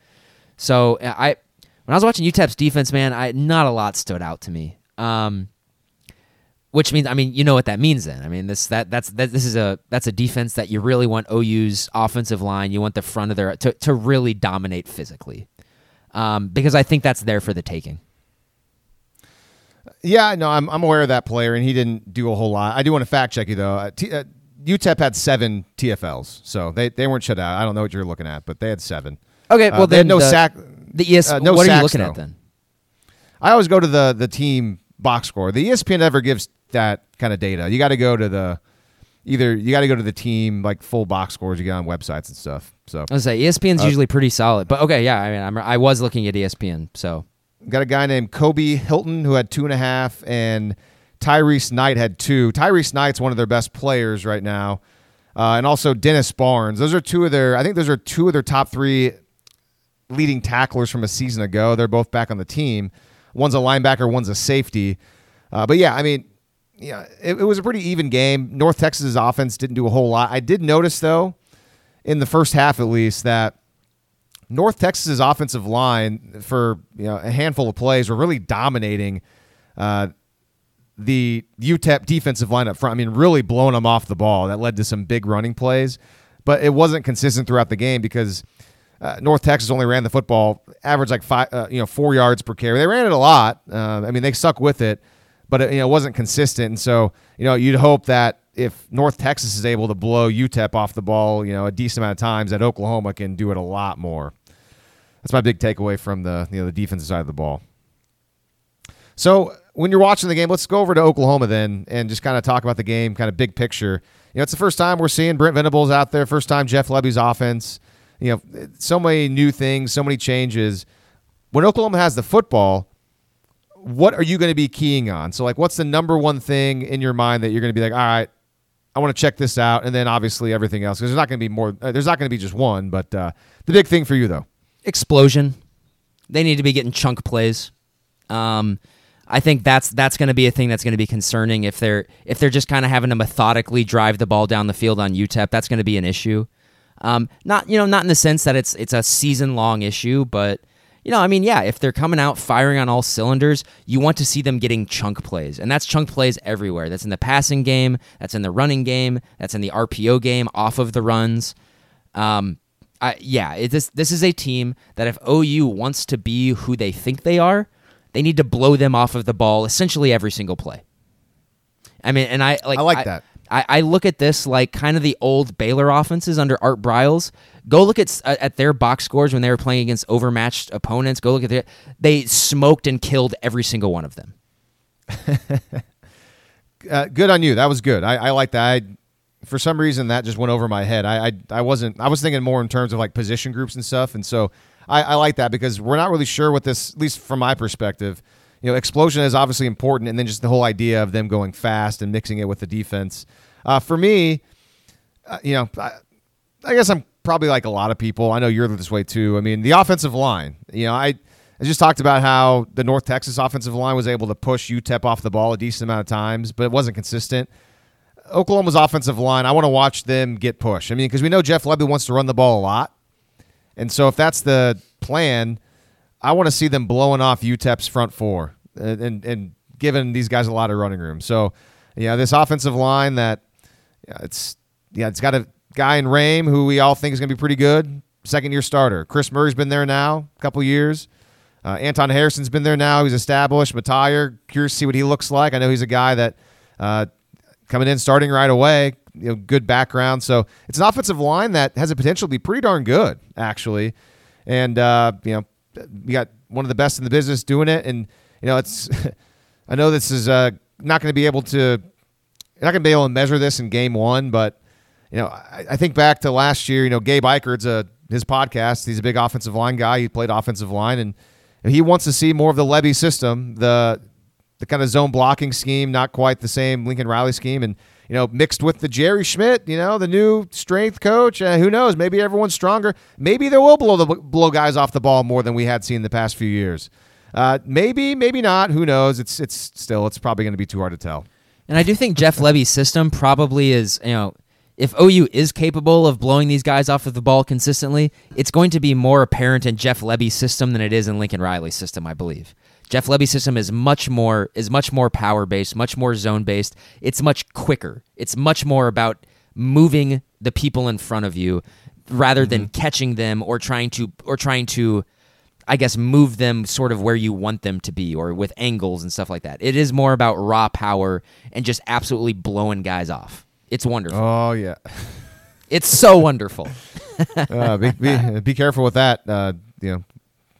So uh, I when I was watching UTEP's defense, man, I not a lot stood out to me. Um, which means, I mean, you know what that means. Then, I mean, this that that's that, this is a that's a defense that you really want OU's offensive line. You want the front of their to to really dominate physically, um, because I think that's there for the taking. Yeah, no, I'm I'm aware of that player, and he didn't do a whole lot. I do want to fact check you though. Uh, T, uh, UTEP had seven TFLs, so they, they weren't shut out. I don't know what you're looking at, but they had seven. Okay, well uh, they had no the, sack. The ES, uh, no what are you looking though. at then? I always go to the the team box score. The ESPN never gives that kind of data. You got to go to the either you got to go to the team like full box scores you get on websites and stuff. So I was say ESPN's Uh, usually pretty solid, but okay, yeah. I mean, I'm, I was looking at ESPN, so got a guy named Kobe Hilton who had two and a half, and Tyrice Knight had two. Tyrice Knight's one of their best players right now, uh, and also Dennis Barnes. Those are two of their. I think those are two of their top three leading tacklers from a season ago. They're both back on the team. One's a linebacker, one's a safety. Uh, but yeah, I mean, yeah, it, it was a pretty even game. North Texas's offense didn't do a whole lot. I did notice though, in the first half at least, that North Texas's offensive line for you know a handful of plays were really dominating uh, the UTEP defensive line up front. I mean, really blowing them off the ball. That led to some big running plays, but it wasn't consistent throughout the game because uh, North Texas only ran the football average like five, uh, you know, four yards per carry. They ran it a lot. Uh, I mean, they stuck with it, but it, you know, it wasn't consistent. And so, you know, you'd hope that if North Texas is able to blow UTEP off the ball, you know, a decent amount of times, that Oklahoma can do it a lot more. That's my big takeaway from the you know the defensive side of the ball. So when you're watching the game, let's go over to Oklahoma then and just kind of talk about the game, kind of big picture. You know, it's the first time we're seeing Brent Venables out there, first time Jeff Lebby's offense. You know, so many new things, so many changes. When Oklahoma has the football, what are you going to be keying on? So, like, what's the number one thing in your mind that you're going to be like, all right, I want to check this out, and then obviously everything else there's not going to be more. Uh, there's not going to be just one, but uh, the big thing for you though. explosion. They need to be getting chunk plays. Um, I think that's that's going to be a thing that's going to be concerning if they're if they're just kind of having to methodically drive the ball down the field on UTEP. That's going to be an issue. Um, not you know not in the sense that it's it's a season long issue, but you know I mean yeah, if they're coming out firing on all cylinders, you want to see them getting chunk plays, and that's chunk plays everywhere. That's in the passing game, that's in the running game, that's in the RPO game off of the runs. Um, I, yeah, it, this this is a team that if OU wants to be who they think they are, they need to blow them off of the ball essentially every single play. I mean, and I like I like that. I, I look at this like kind of the old Baylor offenses under Art Briles. Go look at at their box scores when they were playing against overmatched opponents. Go look at their they smoked and killed every single one of them. uh, good on you. That was good. I, I like that. I, for some reason, that just went over my head. I, I I wasn't. I was thinking more in terms of like position groups and stuff. And so I, I like that because we're not really sure what this, at least from my perspective. You know, explosion is obviously important, and then just the whole idea of them going fast and mixing it with the defense. Uh, for me, uh, you know, I, I guess I'm probably like a lot of people. I know you're this way too. I mean, the offensive line. You know, I I just talked about how the North Texas offensive line was able to push UTEP off the ball a decent amount of times, but it wasn't consistent. Oklahoma's offensive line, I want to watch them get pushed. I mean, because we know Jeff Lebby wants to run the ball a lot. And so if that's the plan, I want to see them blowing off UTEP's front four and, and, and giving these guys a lot of running room. So, yeah, this offensive line that yeah, it's yeah, it's got a guy in Raym who we all think is going to be pretty good. Second year starter. Chris Murray's been there now a couple years. Uh, Anton Harrison's been there now. He's established. Mettauer, curious to see what he looks like. I know he's a guy that uh, coming in starting right away. You know, good background. So it's an offensive line that has a potential to be pretty darn good, actually. And uh, you know, you got one of the best in the business doing it. And you know, it's I know this is uh, not going to be able to you're not going to be able to measure this in game one, but you know, I, I think back to last year. You know, Gabe Eichert's a his podcast. He's a big offensive line guy. He played offensive line, and and he wants to see more of the Lebby system, the the kind of zone blocking scheme, not quite the same Lincoln Riley scheme, and you know mixed with the Jerry Schmidt, you know the new strength coach. Uh, who knows? Maybe everyone's stronger. Maybe they will blow the blow guys off the ball more than we had seen the past few years. Uh, maybe, maybe not. Who knows? It's it's still it's probably going to be too hard to tell. And I do think Jeff Lebby's system probably is you know if OU is capable of blowing these guys off of the ball consistently, it's going to be more apparent in Jeff Lebby's system than it is in Lincoln Riley's system, I believe. Jeff Lebby's system is much more is much more power based, much more zone based. It's much quicker. It's much more about moving the people in front of you rather than mm-hmm. catching them or trying to or trying to I guess move them sort of where you want them to be or with angles and stuff like that. It is more about raw power and just absolutely blowing guys off. It's wonderful. Oh yeah, it's so wonderful. uh, be, be, be, careful with that. Uh, you know,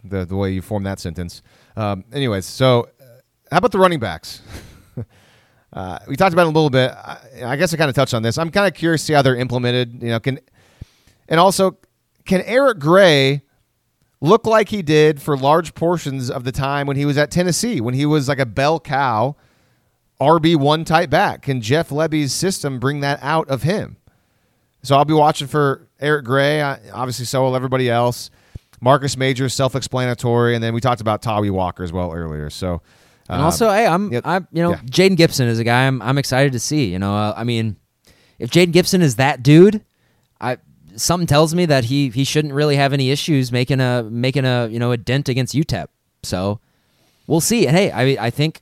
the the way you form that sentence. Um, anyways, so uh, how about the running backs? uh, we talked about it a little bit. I, I guess I kind of touched on this. I'm kind of curious to see how they're implemented. You know, can and also can Eric Gray look like he did for large portions of the time when he was at Tennessee, when he was like a bell cow RB1 type back. Can Jeff Lebby's system bring that out of him? So I'll be watching for Eric Gray. Obviously, so will everybody else. Marcus Major, self-explanatory, and then we talked about Tawee Walker as well earlier. So, and also, hey, I'm, yeah, I'm, you know, yeah. Jayden Gibson is a guy I'm, I'm excited to see. You know, uh, I mean, if Jayden Gibson is that dude, I something tells me that he he shouldn't really have any issues making a making a you know a dent against UTEP. So we'll see. And hey, I I think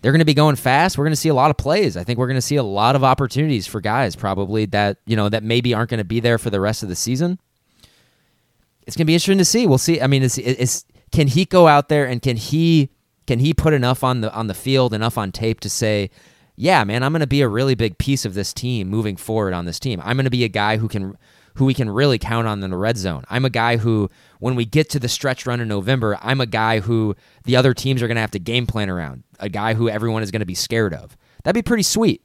they're going to be going fast. We're going to see a lot of plays. I think we're going to see a lot of opportunities for guys probably that you know that maybe aren't going to be there for the rest of the season. It's going to be interesting to see. We'll see. I mean, is, is can he go out there and can he can he put enough on the on the field, enough on tape to say, yeah, man, I'm going to be a really big piece of this team moving forward on this team. I'm going to be a guy who can who we can really count on in the red zone. I'm a guy who, when we get to the stretch run in November, I'm a guy who the other teams are going to have to game plan around, a guy who everyone is going to be scared of. That'd be pretty sweet.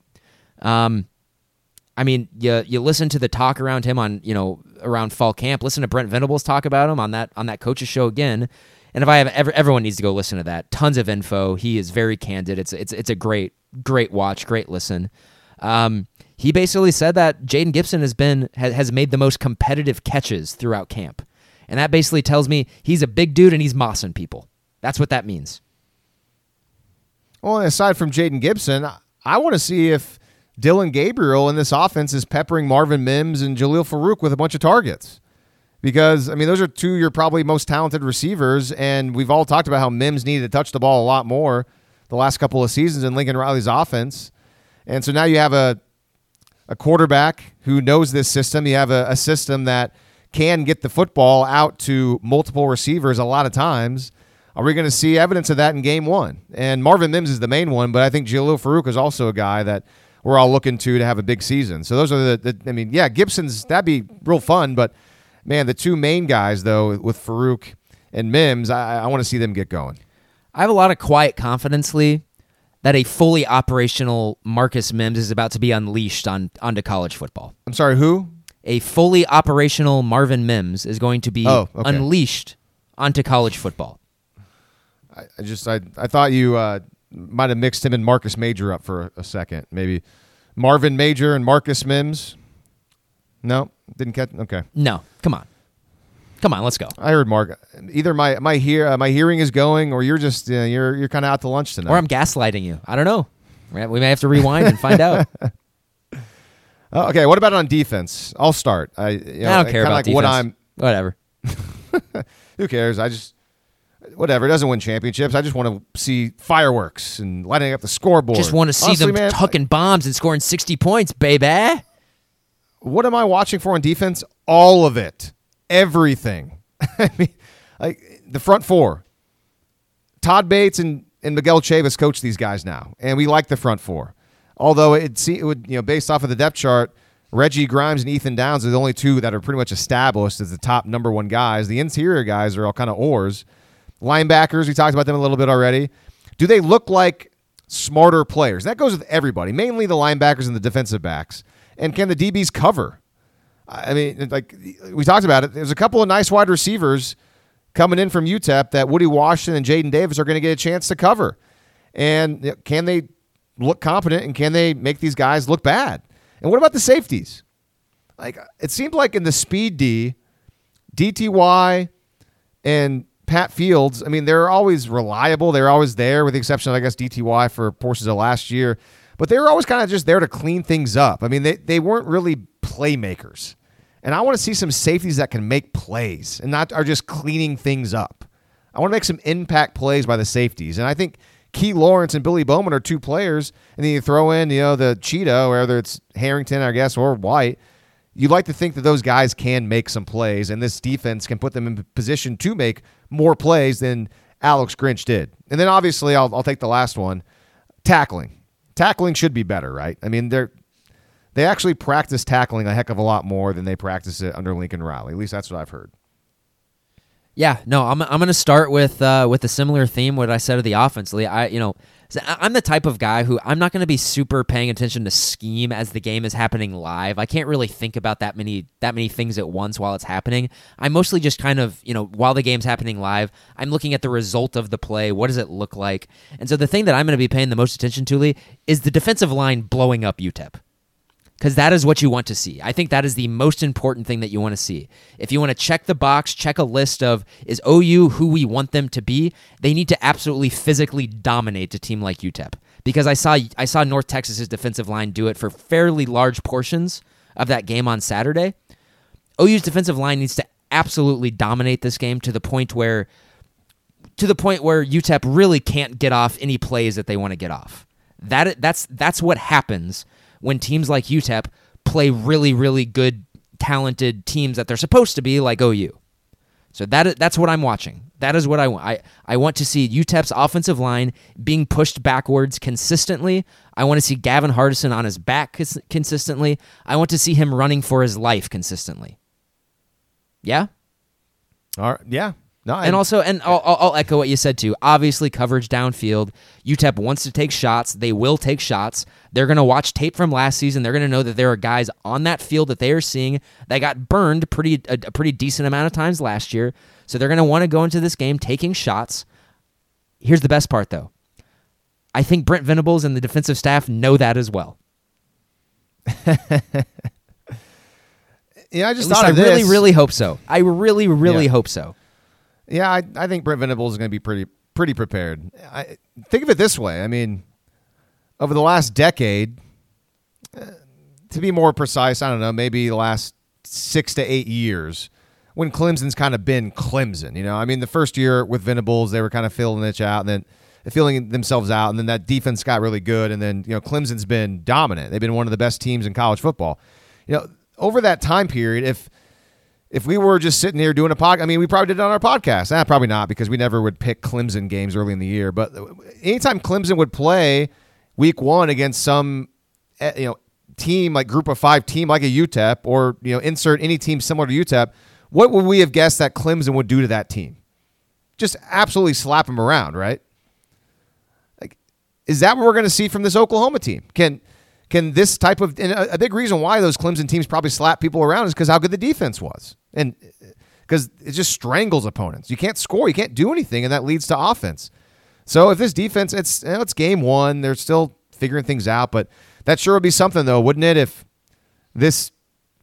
Um, I mean, you you listen to the talk around him on you know around fall camp. Listen to Brent Venables talk about him on that on that coaches show again. And if I have ever, everyone needs to go listen to that. Tons of info. He is very candid. It's it's it's a great great watch, great listen. Um, he basically said that Jayden Gibson has been has made the most competitive catches throughout camp. And that basically tells me he's a big dude and he's mossing people. That's what that means. Well, aside from Jayden Gibson, I want to see if Dillon Gabriel in this offense is peppering Marvin Mims and Jalil Farooq with a bunch of targets. Because, I mean, those are two your probably most talented receivers. And we've all talked about how Mims needed to touch the ball a lot more the last couple of seasons in Lincoln Riley's offense. And so now you have a a quarterback who knows this system. You have a, a system that can get the football out to multiple receivers a lot of times. Are we going to see evidence of that in game one? And Marvin Mims is the main one, but I think Jalil Farooq is also a guy that we're all looking to to have a big season. So those are the, the I mean, yeah, Gibson's that'd be real fun, but man, the two main guys though with Farooq and Mims, I, I want to see them get going. I have a lot of quiet confidence, Lee, that a fully operational Marcus Mims is about to be unleashed on onto college football. I'm sorry, who? A fully operational Marvin Mims is going to be oh, okay. unleashed onto college football. I, I, just I I thought you uh, might have mixed him and Marcus Major up for a, a second. Maybe Marvin Major and Marcus Mims. No, didn't catch. Okay. No, come on. Come on, let's go. I heard Mark. Either my my hear uh, my hearing is going, or you're just uh, you're you're kind of out to lunch tonight, or I'm gaslighting you. I don't know. We may have to rewind and find out. Uh, okay, what about on defense? I'll start. I, you know, I don't care about like defense. what I'm. Whatever. Who cares? I just whatever. It doesn't win championships. I just want to see fireworks and lighting up the scoreboard. Just want to see Honestly, them man, tucking bombs and scoring sixty points, baby. What am I watching for on defense? All of it everything. I mean, like the front four. Todd Bates and, and Miguel Chavis coach these guys now, and we like the front four. Although it, it would, you know, based off of the depth chart, Reggie Grimes and Ethan Downs are the only two that are pretty much established as the top number one guys. The interior guys are all kind of oars. Linebackers, we talked about them a little bit already. Do they look like smarter players? That goes with everybody, mainly the linebackers and the defensive backs. And can the DBs cover? I mean, like we talked about it. There's a couple of nice wide receivers coming in from UTEP that Woody Washington and Jaden Davis are going to get a chance to cover. And can they look competent and can they make these guys look bad? And what about the safeties? Like it seemed like in the speed D, DTY and Pat Fields, I mean, they're always reliable. They're always there, with the exception of, I guess, DTY for portions of last year. But they were always kind of just there to clean things up. I mean, they, they weren't really playmakers. And I want to see some safeties that can make plays and not are just cleaning things up. I want to make some impact plays by the safeties. And I think Key Lawrence and Billy Bowman are two players. And then you throw in, you know, the Cheetah, whether it's Harrington, I guess, or White. You'd like to think that those guys can make some plays, and this defense can put them in position to make more plays than Alex Grinch did. And then obviously, I'll, I'll take the last one tackling. Tackling should be better, right? I mean, they're they actually practice tackling a heck of a lot more than they practice it under Lincoln Riley. At least that's what I've heard. Yeah, no, I'm I'm going to start with uh, with a similar theme. What I said of the offense, Lee. I you know I'm the type of guy who I'm not going to be super paying attention to scheme as the game is happening live. I can't really think about that many that many things at once while it's happening. I'm mostly just kind of, you know, while the game's happening live, I'm looking at the result of the play. What does it look like? And so the thing that I'm going to be paying the most attention to, Lee, is the defensive line blowing up UTEP because that is what you want to see. I think that is the most important thing that you want to see. If you want to check the box, check a list of is OU who we want them to be, they need to absolutely physically dominate a team like UTEP. Because I saw I saw North Texas's defensive line do it for fairly large portions of that game on Saturday. OU's defensive line needs to absolutely dominate this game to the point where to the point where UTEP really can't get off any plays that they want to get off. That that's that's what happens when teams like UTEP play really, really good, talented teams that they're supposed to be, like OU. So that that's what I'm watching. That is what I want. I, I want to see UTEP's offensive line being pushed backwards consistently. I want to see Gavin Hardison on his back cons- consistently. I want to see him running for his life consistently. Yeah? All right. Yeah. No, and also, and I'll, I'll, echo what you said too. Obviously, coverage downfield. UTEP wants to take shots. They will take shots. They're going to watch tape from last season. They're going to know that there are guys on that field that they are seeing that got burned pretty a, a pretty decent amount of times last year. So they're going to want to go into this game taking shots. Here's the best part, though. I think Brent Venables and the defensive staff know that as well. yeah, I just thought I really, really hope so. I really, really yeah. hope so. Yeah, I, I think Brent Venables is going to be pretty pretty prepared. I, think of it this way. I mean, over the last decade, uh, to be more precise, I don't know, maybe the last six to eight years, when Clemson's kind of been Clemson. You know, I mean, the first year with Venables, they were kind of filling it out, and then feeling themselves out, and then that defense got really good, and then you know Clemson's been dominant. They've been one of the best teams in college football. You know, over that time period, if if we were just sitting here doing a podcast, I mean, we probably did it on our podcast. Eh, probably not because we never would pick Clemson games early in the year. But anytime Clemson would play week one against some, eh, you know, team like Group of Five team like a UTEP or you know insert any team similar to UTEP, what would we have guessed that Clemson would do to that team? Just absolutely slap them around, right? Like, is that what we're going to see from this Oklahoma team? Can can this type of and a, big reason why those Clemson teams probably slap people around is because how good the defense was, and uh, because it just strangles opponents. You can't score, you can't do anything, and that leads to offense. So if this defense, it's you know, it's game one, they're still figuring things out, but that sure would be something though, wouldn't it? If this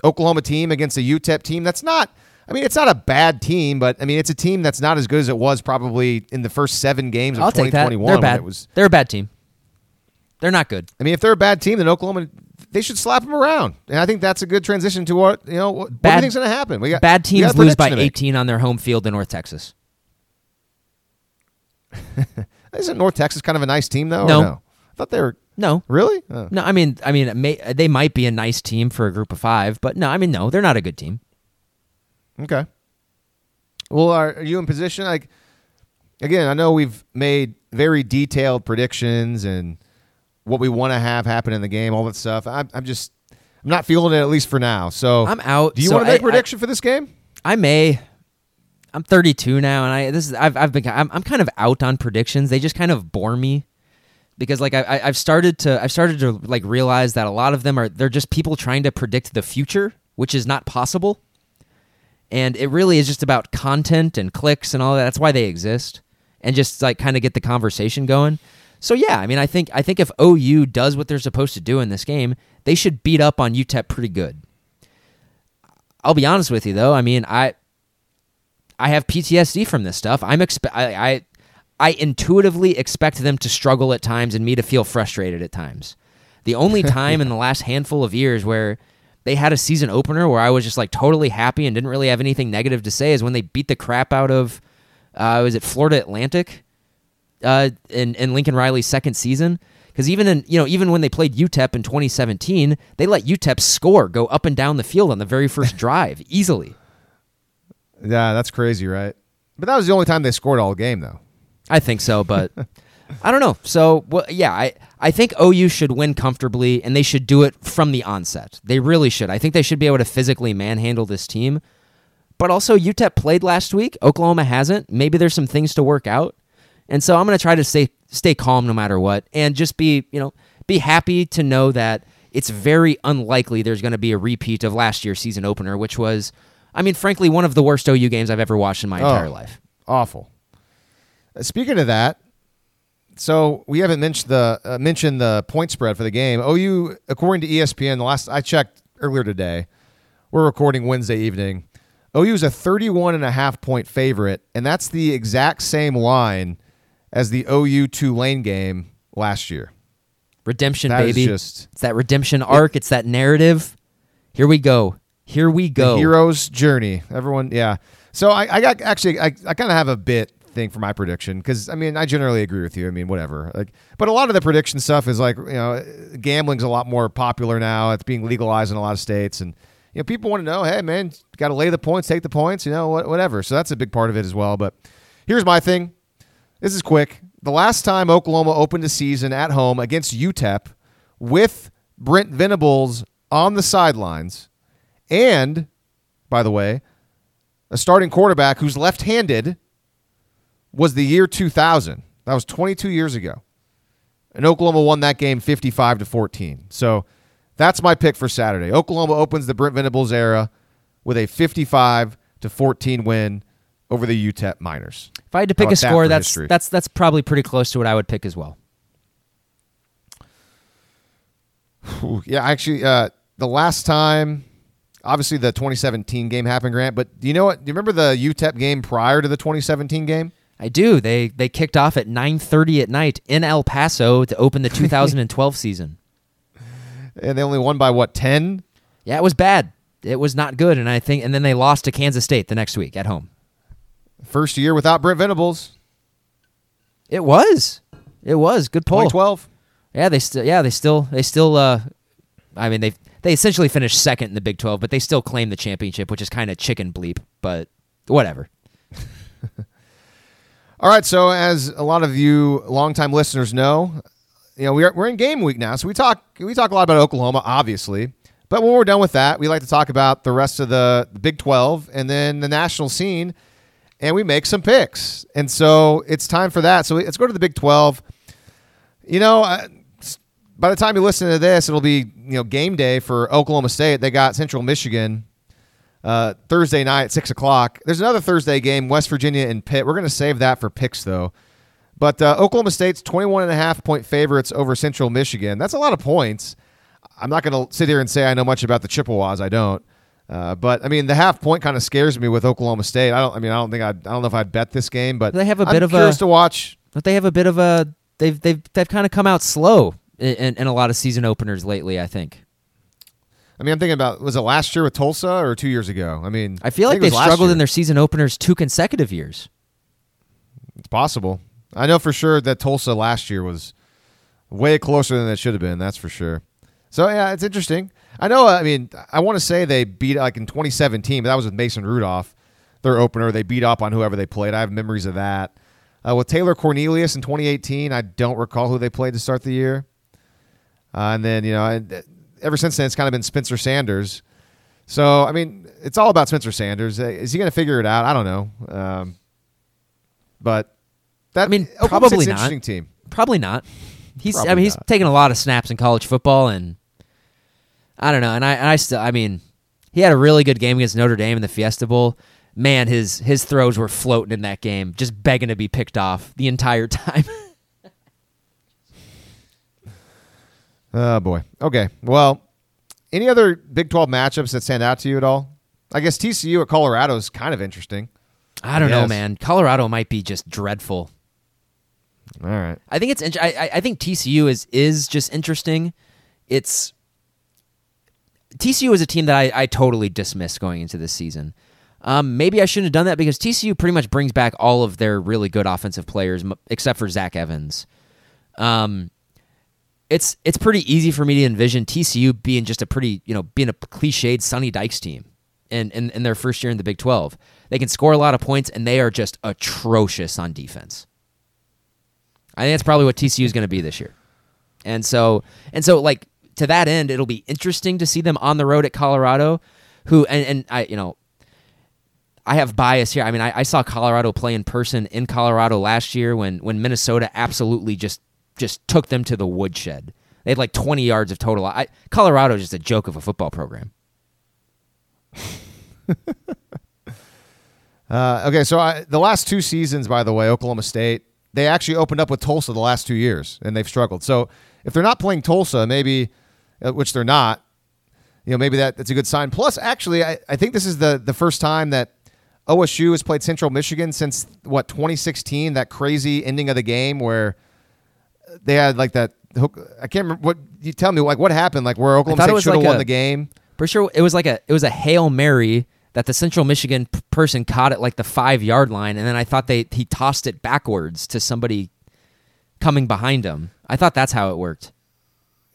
Oklahoma team against a UTEP team that's not. I mean, it's not a bad team, but I mean, it's a team that's not as good as it was probably in the first seven games of I'll 2021. They're bad. It was, They're a bad team. They're not good. I mean, if they're a bad team, then Oklahoma they should slap them around, and I think that's a good transition to what you know. What bad, do you think's going to happen? We got bad teams got lose by 18 on their home field in North Texas. Isn't North Texas kind of a nice team though? No, no? I thought they were. No, really? Oh. No, I mean, I mean, may, they might be a nice team for a group of five, but no, I mean, no, they're not a good team. Okay. Well, are, are you in position? Like, again, I know we've made very detailed predictions and what we want to have happen in the game, all that stuff. I'm, I'm just I'm not feeling it at least for now. So I'm out. Do you so want to make I, a prediction I, for this game? I may. I'm 32 now, and I this is I've I've been I'm, I'm kind of out on predictions. They just kind of bore me because like I I've started to I've started to like realize that a lot of them are they're just people trying to predict the future, which is not possible. and it really is just about content and clicks and all that. That's why they exist, and just like kind of get the conversation going. So yeah, I mean, I think I think if OU does what they're supposed to do in this game, they should beat up on UTEP pretty good. I'll be honest with you though. I mean, I I have PTSD from this stuff. I'm expe- I, I I intuitively expect them to struggle at times and me to feel frustrated at times. The only time in the last handful of years where they had a season opener where I was just like totally happy and didn't really have anything negative to say is when they beat the crap out of uh, was it Florida Atlantic uh, in in Lincoln Riley's second season. Because even in you know even when they played UTEP in 2017, they let UTEP score go up and down the field on the very first drive easily. Yeah, that's crazy, right? But that was the only time they scored all game, though. I think so, but I don't know. So, well, yeah, I, I think OU should win comfortably, and they should do it from the onset. They really should. I think they should be able to physically manhandle this team. But also, UTEP played last week. Oklahoma hasn't. Maybe there's some things to work out. And so I'm going to try to stay stay calm no matter what, and just be you know be happy to know that it's very unlikely there's going to be a repeat of last year's season opener, which was, I mean, frankly, one of the worst OU games I've ever watched in my Oh. entire life. Awful. Uh, Speaking of that, so we haven't mentioned the uh, mentioned the point spread for the game. OU, according to ESPN, the last I checked earlier today, we're recording Wednesday evening. OU is a 31 and a half point favorite, and that's the exact same line as the OU Tulane game last year. Redemption, That baby. just- it's that redemption arc. It's that narrative. Here we go. Here we go. The hero's journey. Everyone, yeah. So I, I got actually, I, I kind of have a bit thing for my prediction because I mean, I generally agree with you. I mean, whatever. Like, but a lot of the prediction stuff is like, you know, gambling's a lot more popular now. It's being legalized in a lot of states, and you know, people want to know, hey, man, got to lay the points, take the points, you know, whatever. So that's a big part of it as well. But here's my thing. This is quick. The last time Oklahoma opened a season at home against UTEP with Brent Venables on the sidelines, and by the way, a starting quarterback who's left-handed was the year 2000. That was 22 years ago. And Oklahoma won that game 55 to 14. So that's my pick for Saturday. Oklahoma opens the Brent Venables era with a 55 to 14 win over the UTEP Miners. if I had to pick a about that score, that's history? that's that's probably pretty close to what I would pick as well. Yeah, actually, uh, the last time, obviously the 2017 game happened, Grant. But do you know what? Do you remember the UTEP game prior to the 2017 game? I do. They they kicked off at 9:30 at night in El Paso to open the 2012 season. And they only won by what 10? Yeah, it was bad. It was not good, and I think, and then they lost to Kansas State the next week at home. First year without Brent Venables. It was, it was good poll. 2012. Yeah, they still, yeah, they still, they still. Uh, I mean, they they essentially finished second in the Big 12, but they still claim the championship, which is kind of chicken bleep. But whatever. All right, so as a lot of you longtime listeners know, you know we're we're in game week now, so we talk we talk a lot about Oklahoma, obviously. But when we're done with that, we like to talk about the rest of the Big Twelve and then the national scene, and we make some picks. And so it's time for that. So let's go to the Big Twelve. You know, by the time you listen to this, it'll be you know game day for Oklahoma State. They got Central Michigan uh, Thursday night at six o'clock. There's another Thursday game, West Virginia and Pitt. We're going to save that for picks though. But uh, Oklahoma State's 21 and a half point favorites over Central Michigan. That's a lot of points. I'm not going to sit here and say I know much about the Chippewas. I don't. Uh, but I mean, the half point kind of scares me with Oklahoma State. I don't. I mean, I don't think I. I don't know if I'd bet this game, but They have a I'm bit of a- to watch. But they have a bit of a they've they've they've kind of come out slow in, in, a lot of season openers lately. I think. I mean, I'm thinking about was it last year with Tulsa or two years ago? I mean, I feel like it they've struggled year. in their season openers two consecutive years. It's possible. I know for sure that Tulsa last year was way closer than it should have been. That's for sure. So yeah, it's interesting. I know. I mean, I want to say they beat like in 2017, but that was with Mason Rudolph, their opener. They beat up on whoever they played. I have memories of that. Uh, with Taylor Cornelius in 2018, I don't recall who they played to start the year. Uh, and then you know, and, ever since then, it's kind of been Spencer Sanders. So I mean, it's all about Spencer Sanders. Uh, Is he going to figure it out? I don't know. Um, but that I mean, Oklahoma probably State's not. interesting team. Probably not. He's I Probably mean he's not. taken a lot of snaps in college football and I don't know and I and I still I mean he had a really good game against Notre Dame in the Fiesta Bowl. Man, his his throws were floating in that game, just begging to be picked off the entire time. Oh boy. Okay. Well, any other Big 12 matchups that stand out to you at all? I guess TCU at Colorado is kind of interesting. I don't know, man. Colorado might be just dreadful. All right. I think it's. I, I- I think TCU is is just interesting. It's TCU is a team that I, I totally dismissed going into this season. Um, maybe I shouldn't have done that because TCU pretty much brings back all of their really good offensive players, except for Zach Evans. Um, it's it's pretty easy for me to envision TCU being just a pretty you know being a cliched Sonny Dykes team in, in in their first year in the Big Twelve. They can score a lot of points and they are just atrocious on defense. I think that's probably what TCU is going to be this year. And so and so like to that end, it'll be interesting to see them on the road at Colorado, who and, and I you know I have bias here. I mean, I, I saw Colorado play in person in Colorado last year when when Minnesota absolutely just just took them to the woodshed. They had like 20 yards of total. I, Colorado is just a joke of a football program. Uh, okay, so I, the last two seasons, by the way, Oklahoma State, they actually opened up with Tulsa the last two years, and they've struggled. So if they're not playing Tulsa, maybe, Uh, which they're not, you know, maybe that, that's a good sign. Plus, actually, I, I think this is the, the first time that OSU has played Central Michigan since, what, 2016, that crazy ending of the game where they had like that hook. I can't remember what you tell me, like what happened, like where Oklahoma State should have like won a- the game. Pretty sure it was like a it was a hail mary that the Central Michigan p- person caught at like the five yard line, and then I thought they he tossed it backwards to somebody coming behind him. I thought that's how it worked.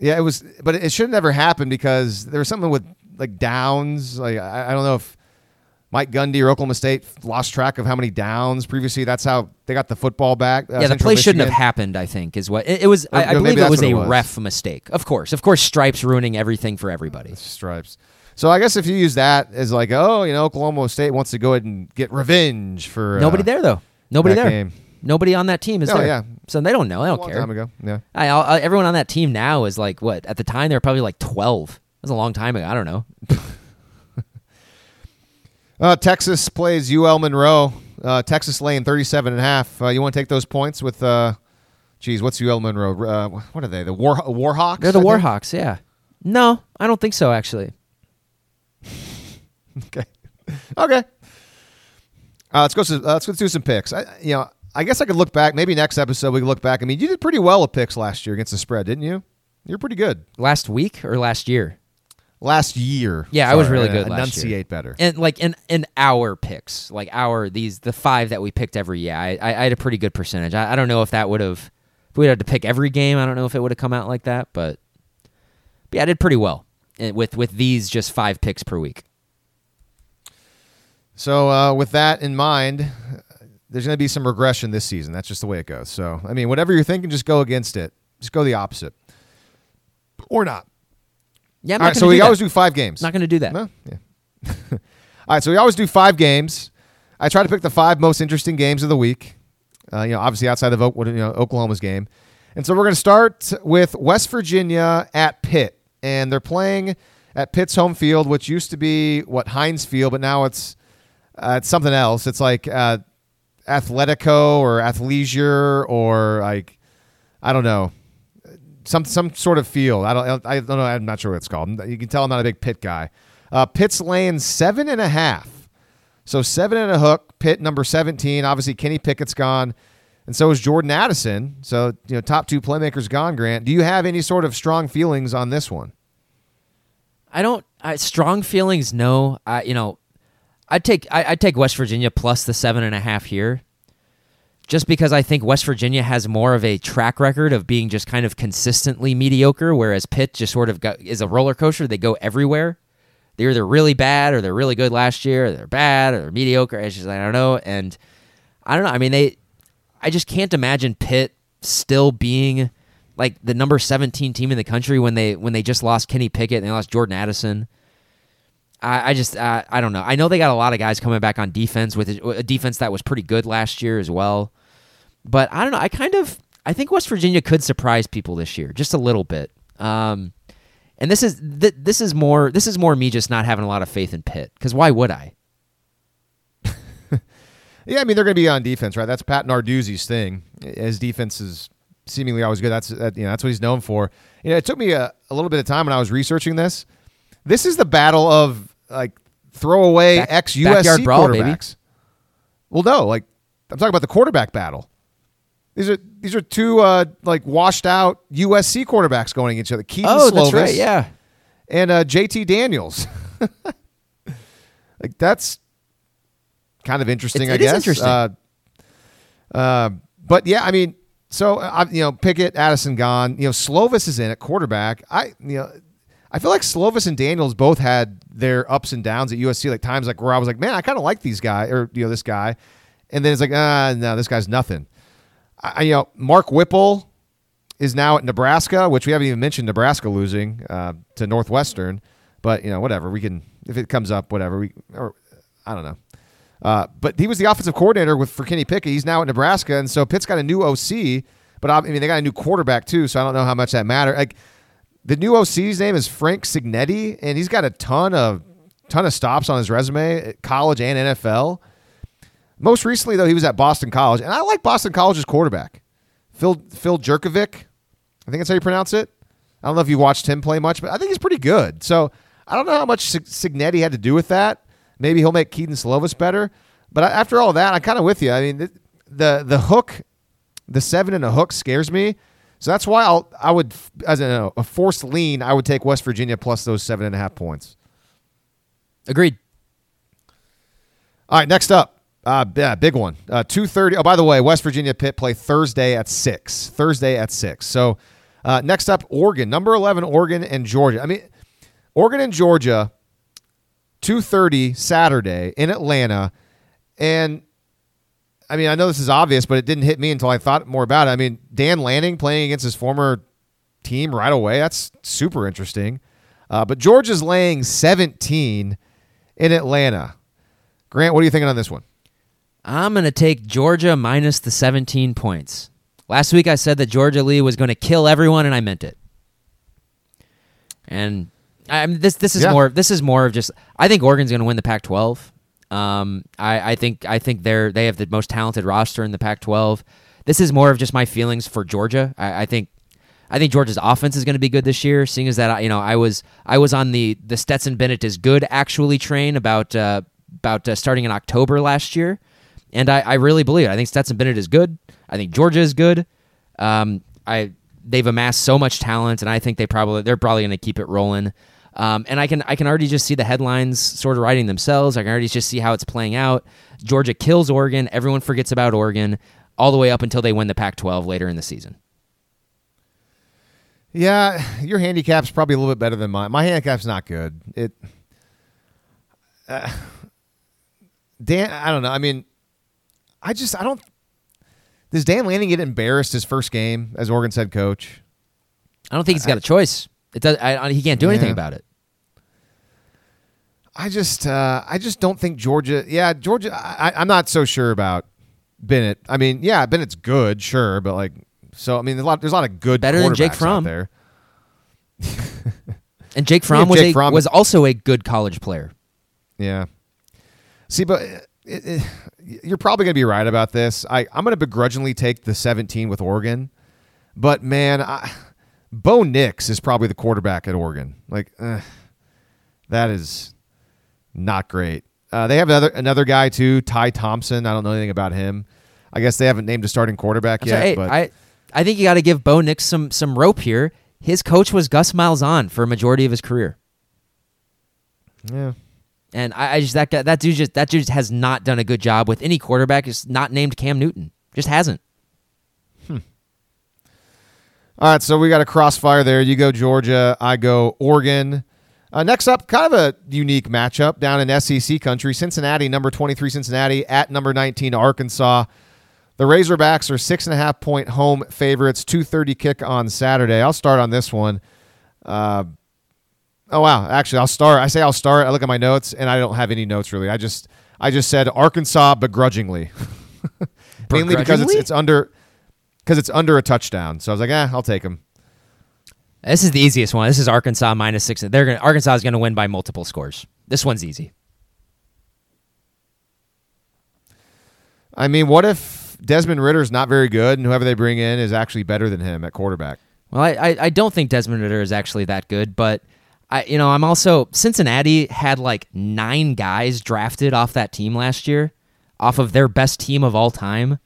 Yeah, it was, but it should have never happened because there was something with like downs. Like I, I don't know if Mike Gundy or Oklahoma State lost track of how many downs previously. That's how they got the football back. uh, yeah, the play shouldn't have happened. I think is what it, it was. I, I believe it was a it was. ref mistake. Of course, of course, stripes ruining everything for everybody. stripes. So I guess if you use that as like, oh, you know, Oklahoma State wants to go ahead and get revenge for uh, Nobody there though. Nobody there. game. Nobody on that team is Oh, there. yeah. So they don't know. They a don't long care. time ago. Yeah. I, I, everyone on that team now is like what? At the time, they were probably like twelve. That was a long time ago. I don't know. Uh, Texas plays UL Monroe. Uh, Texas laying 37 and a half. Uh, you want to take those points with, uh, geez, what's UL Monroe? Uh, what are they? The War Warhawks? They're the I think? Warhawks. Yeah. No, I don't think so. Actually, Okay. Okay. Uh, let's go. To, uh, let's go do some picks. I, you know, I guess I could look back. Maybe next episode we can look back. I mean, you did pretty well with picks last year against the spread, didn't you? You're pretty good last week or last year, last year. Yeah, I was Sorry, really good last year. Enunciate better. and like in in our picks, like our these the five that we picked every year, I I, I had a pretty good percentage. I, I don't know if that would have if we had to pick every game. I don't know if it would have come out like that, but, but yeah, I did pretty well eh, with with these just five picks per week. So uh, with that in mind, there's going to be some regression this season. That's just the way it goes. So I mean, whatever you're thinking, just go against it. Just go the opposite, or not. Yeah, I'm All not right. So gonna we that. always do five games. not going to do that. No? Yeah. All right, so we always do five games. I try to pick the five most interesting games of the week. Uh, you know, obviously outside of Oak- you know, Oklahoma's game, and so we're going to start with West Virginia at Pitt, and they're playing at Pitt's home field, which used to be what Heinz Field, but now it's uh, it's something else. It's like uh, Athletico or Athleisure or like I don't know some some sort of field. I don't I don't know. I'm not sure what it's called. You can tell I'm not a big pit guy. Uh, Pitt's laying seven and a half, so seven and a hook. Pitt number seventeen. Obviously Kenny Pickett's gone, and so is Jordan Addison. So you know top two playmakers gone. Grant, do you have any sort of strong feelings on this one? I don't. I, strong feelings, no. I you know, I'd take I, I'd take West Virginia plus the seven and a half here, just because I think West Virginia has more of a track record of being just kind of consistently mediocre, whereas Pitt just sort of go, is a roller coaster. They go everywhere. They're either really bad or they're really good last year, or they're bad or they're mediocre. It's just I don't know, and I don't know. I mean, they. I just can't imagine Pitt still being like the number 17 team in the country when they when they just lost Kenny Pickett and they lost Jordan Addison. I, I just uh, I don't know. I know they got a lot of guys coming back on defense with a, defense that was pretty good last year as well. But I don't know. I kind of I think West Virginia could surprise people this year just a little bit. Um, And this is th- this is more this is more me just not having a lot of faith in Pitt because why would I? Yeah, I mean they're going to be on defense, right? That's Pat Narduzzi's thing. His defense is seemingly always good. That's that, you know that's what he's known for. You know, it took me a, a little bit of time when I was researching this. This is the battle of like throwaway Back- ex USC brawl, baby. quarterbacks. Well, no, like I'm talking about the quarterback battle. These are these are two uh, like washed out USC quarterbacks going against each other. Kedon Oh, that's right. Yeah. and uh, JT Daniels. like that's kind of interesting, It- I it guess. interesting. Uh, uh, but yeah, I mean, so uh, you know, Pickett, Addison gone. You know, Slovis is in at quarterback. I you know, I feel like Slovis and Daniels both had their ups and downs at USC. Like times like where I was like, man, I kind of like these guys or you know this guy, and then it's like, ah, no, this guy's nothing. I, you know, Mark Whipple is now at Nebraska, which we haven't even mentioned Nebraska losing uh, to Northwestern. But you know, whatever we can if it comes up, whatever we or I don't know. Uh, but he was the offensive coordinator with for Kenny Pickett. He's now at Nebraska, and so Pitt's got a new OC. But I mean, they got a new quarterback too, so I don't know how much that matter. Like the new OC's name is Frank Cignetti, and he's got a ton of ton of stops on his resume, college and NFL. Most recently, though, he was at Boston College, and I like Boston College's quarterback, Phil Phil Jurkovec. I think that's how you pronounce it. I don't know if you watched him play much, but I think he's pretty good. So I don't know how much Cignetti had to do with that. Maybe he'll make Kedon Slovis better. But after all that, I'm kind of with you. I mean, the, the the hook, the seven and a hook scares me. So that's why I'll I would as a, a forced lean, I would take West Virginia plus those seven and a half points. Agreed. All right, next up, uh, yeah, big one, uh, two thirty. Oh, by the way, West Virginia Pitt play Thursday at six. Thursday at six. So uh, next up, Oregon, number eleven, Oregon and Georgia. I mean, Oregon and Georgia, two thirty Saturday in Atlanta, and I mean, I know this is obvious, but it didn't hit me until I thought more about it. I mean, Dan Lanning playing against his former team right away. That's super interesting. Uh, but Georgia's laying 17 in Atlanta. Grant, what are you thinking on this one? I'm going to take Georgia minus the 17 points. Last week I said that Georgia Lee was going to kill everyone, and I meant it. And I, mean, this this is Yeah. more this is more of just I think Oregon's going to win the Pac-12. Um, I, I think I think they're they have the most talented roster in the Pac-12. This is more of just my feelings for Georgia. I, I think I think Georgia's offense is going to be good this year. Seeing as that you know I was I was on the the Stetson Bennett is good actually train about uh, about uh, starting in October last year, and I, I really believe it. I think Stetson Bennett is good. I think Georgia is good. Um, I they've amassed so much talent, and I think they probably they're probably going to keep it rolling. Um, and I can I can already just see the headlines sort of writing themselves. I can already just see how it's playing out. Georgia kills Oregon. Everyone forgets about Oregon all the way up until they win the Pac-12 later in the season. Yeah, your handicap's probably a little bit better than mine. My handicap's not good. It, uh, Dan, I don't know. I mean, I just I don't. Does Dan Lanning get embarrassed his first game as Oregon's head coach? I don't think he's got a choice. It does. I, I- he can't do anything Yeah. about it. I just uh, I just don't think Georgia. Yeah, Georgia. I, I'm not so sure about Bennett. I mean, yeah, Bennett's good, sure, but like, so I mean, there's a lot. There's a lot of good Better than Jake Fromm. there. And Jake Yeah, was Jake a, Fromm- was also a good college player. Yeah. See, but it, it, you're probably going to be right about this. I, I'm going to begrudgingly take the 17 with Oregon. But, man, I, Bo Nix is probably the quarterback at Oregon. Like, eh, that is not great. Uh, they have another another guy, too, Ty Thompson. I don't know anything about him. I guess they haven't named a starting quarterback I'm yet. sorry, hey, but I I think you got to give Bo Nix some some rope here. His coach was Gus Malzahn for a majority of his career, yeah. and I, I just that guy, that dude just that dude has not done a good job with any quarterback. Is not named Cam Newton. Just hasn't. All right, so we got a crossfire there. You go Georgia, I go Oregon. Uh, next up, kind of a unique matchup down in SEC country. Cincinnati, number 23 Cincinnati, at number 19 Arkansas. The Razorbacks are six and a half point home favorites, 2.30 kick on Saturday. I'll start on this one. Uh, oh, wow. Actually, I'll start. I say I'll start. I look at my notes, and I don't have any notes really. I just I just said Arkansas begrudgingly. Mainly because it's, it's under because it's under a touchdown. So I was like, eh, I'll take him. This is the easiest one. This is Arkansas minus six. They're gonna, Arkansas is going to win by multiple scores. This one's easy. I mean, what if Desmond Ridder's not very good, and whoever they bring in is actually better than him at quarterback? Well, I, I, I don't think Desmond Ridder is actually that good, but I you know I'm also Cincinnati had like nine guys drafted off that team last year, off of their best team of all time,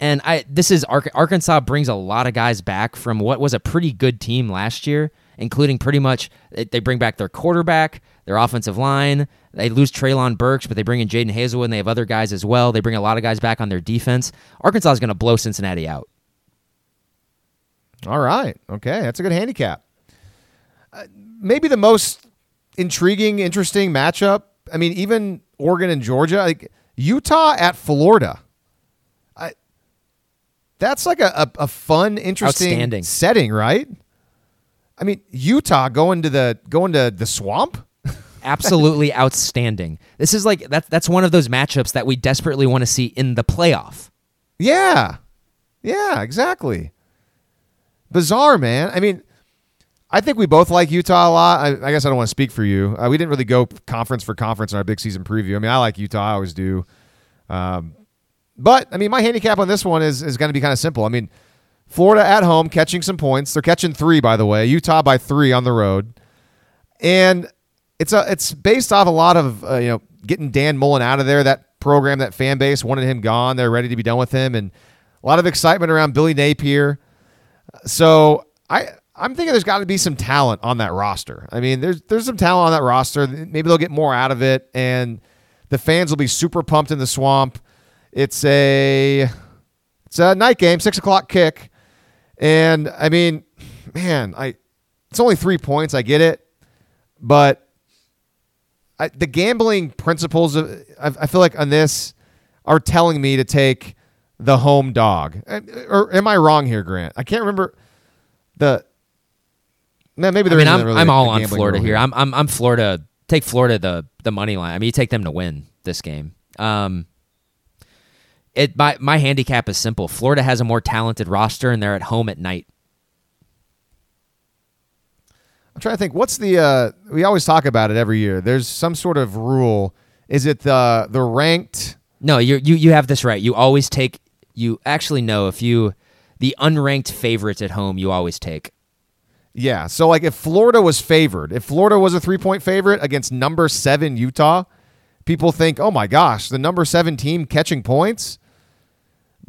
and I this is Arkansas brings a lot of guys back from what was a pretty good team last year, including pretty much they bring back their quarterback, their offensive line. They lose Treylon Burks, but they bring in Jadon Haselwood, and they have other guys as well. They bring a lot of guys back on their defense. Arkansas is going to blow Cincinnati out. All right. Okay. That's a good handicap. Uh, maybe the most intriguing, interesting matchup. I mean, even Oregon and Georgia, like Utah at Florida. That's like a, a, a fun, interesting setting, right? I mean, Utah going to the going to the swamp absolutely outstanding. This is like that's that's one of those matchups that we desperately want to see in the playoff. Yeah. Yeah, exactly. Bizarre, man. I mean, I think we both like Utah a lot. I, I guess I don't want to speak for you. Uh, we didn't really go conference for conference in our big season preview. I mean, I like Utah. I always do. Um, but I mean, my handicap on this one is is going to be kind of simple. I mean, Florida at home catching some points. They're catching three, by the way. Utah by three on the road, and it's a it's based off a lot of uh, you know getting Dan Mullen out of there. That program, that fan base wanted him gone. They're ready to be done with him, and a lot of excitement around Billy Napier. So I I'm thinking there's got to be some talent on that roster. I mean, there's there's some talent on that roster. Maybe they'll get more out of it, and the fans will be super pumped in the swamp. It's a it's a night game, six o'clock kick, and I mean, man, I it's only three points. I get it, but I, the gambling principles of I, I, feel like on this are telling me to take the home dog. Or am I wrong here, Grant? I can't remember the. Man, maybe there I mean, I'm, really I'm all on Florida here. I'm, I'm I'm Florida. Take Florida the the money line. I mean, you take them to win this game. Um, it my my handicap is simple. Florida has a more talented roster, and they're at home at night. I'm trying to think. What's the? Uh, we always talk about it every year. There's some sort of rule. Is it the the ranked? No, you you you have this right. You always take. You actually know if you the unranked favorites at home, you always take. Yeah. So like if Florida was favored, if Florida was a three point favorite against number seven Utah, people think, oh my gosh, the number seven team catching points.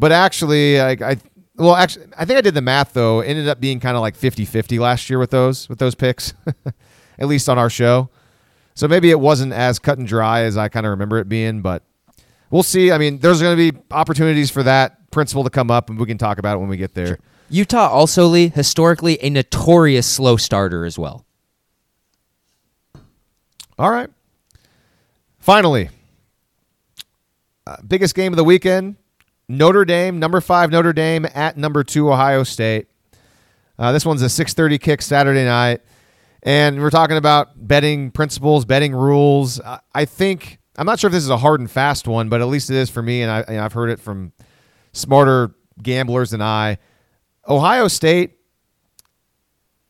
But actually, I, I well, actually, I think I did the math though. It ended up being kind of like 50-50 last year with those with those picks, at least on our show. So maybe it wasn't as cut and dry as I kind of remember it being, but we'll see. I mean, there's going to be opportunities for that principle to come up, and we can talk about it when we get there. Sure. Utah also, Lee, historically a notorious slow starter as well. All right. Finally, uh, biggest game of the weekend Notre Dame, number five Notre Dame at number two Ohio State. Uh, this one's a 6:30 kick Saturday night, and we're talking about betting principles, betting rules. I think I'm not sure if this is a hard and fast one, but at least it is for me, and, I, have heard it from smarter gamblers than I. Ohio State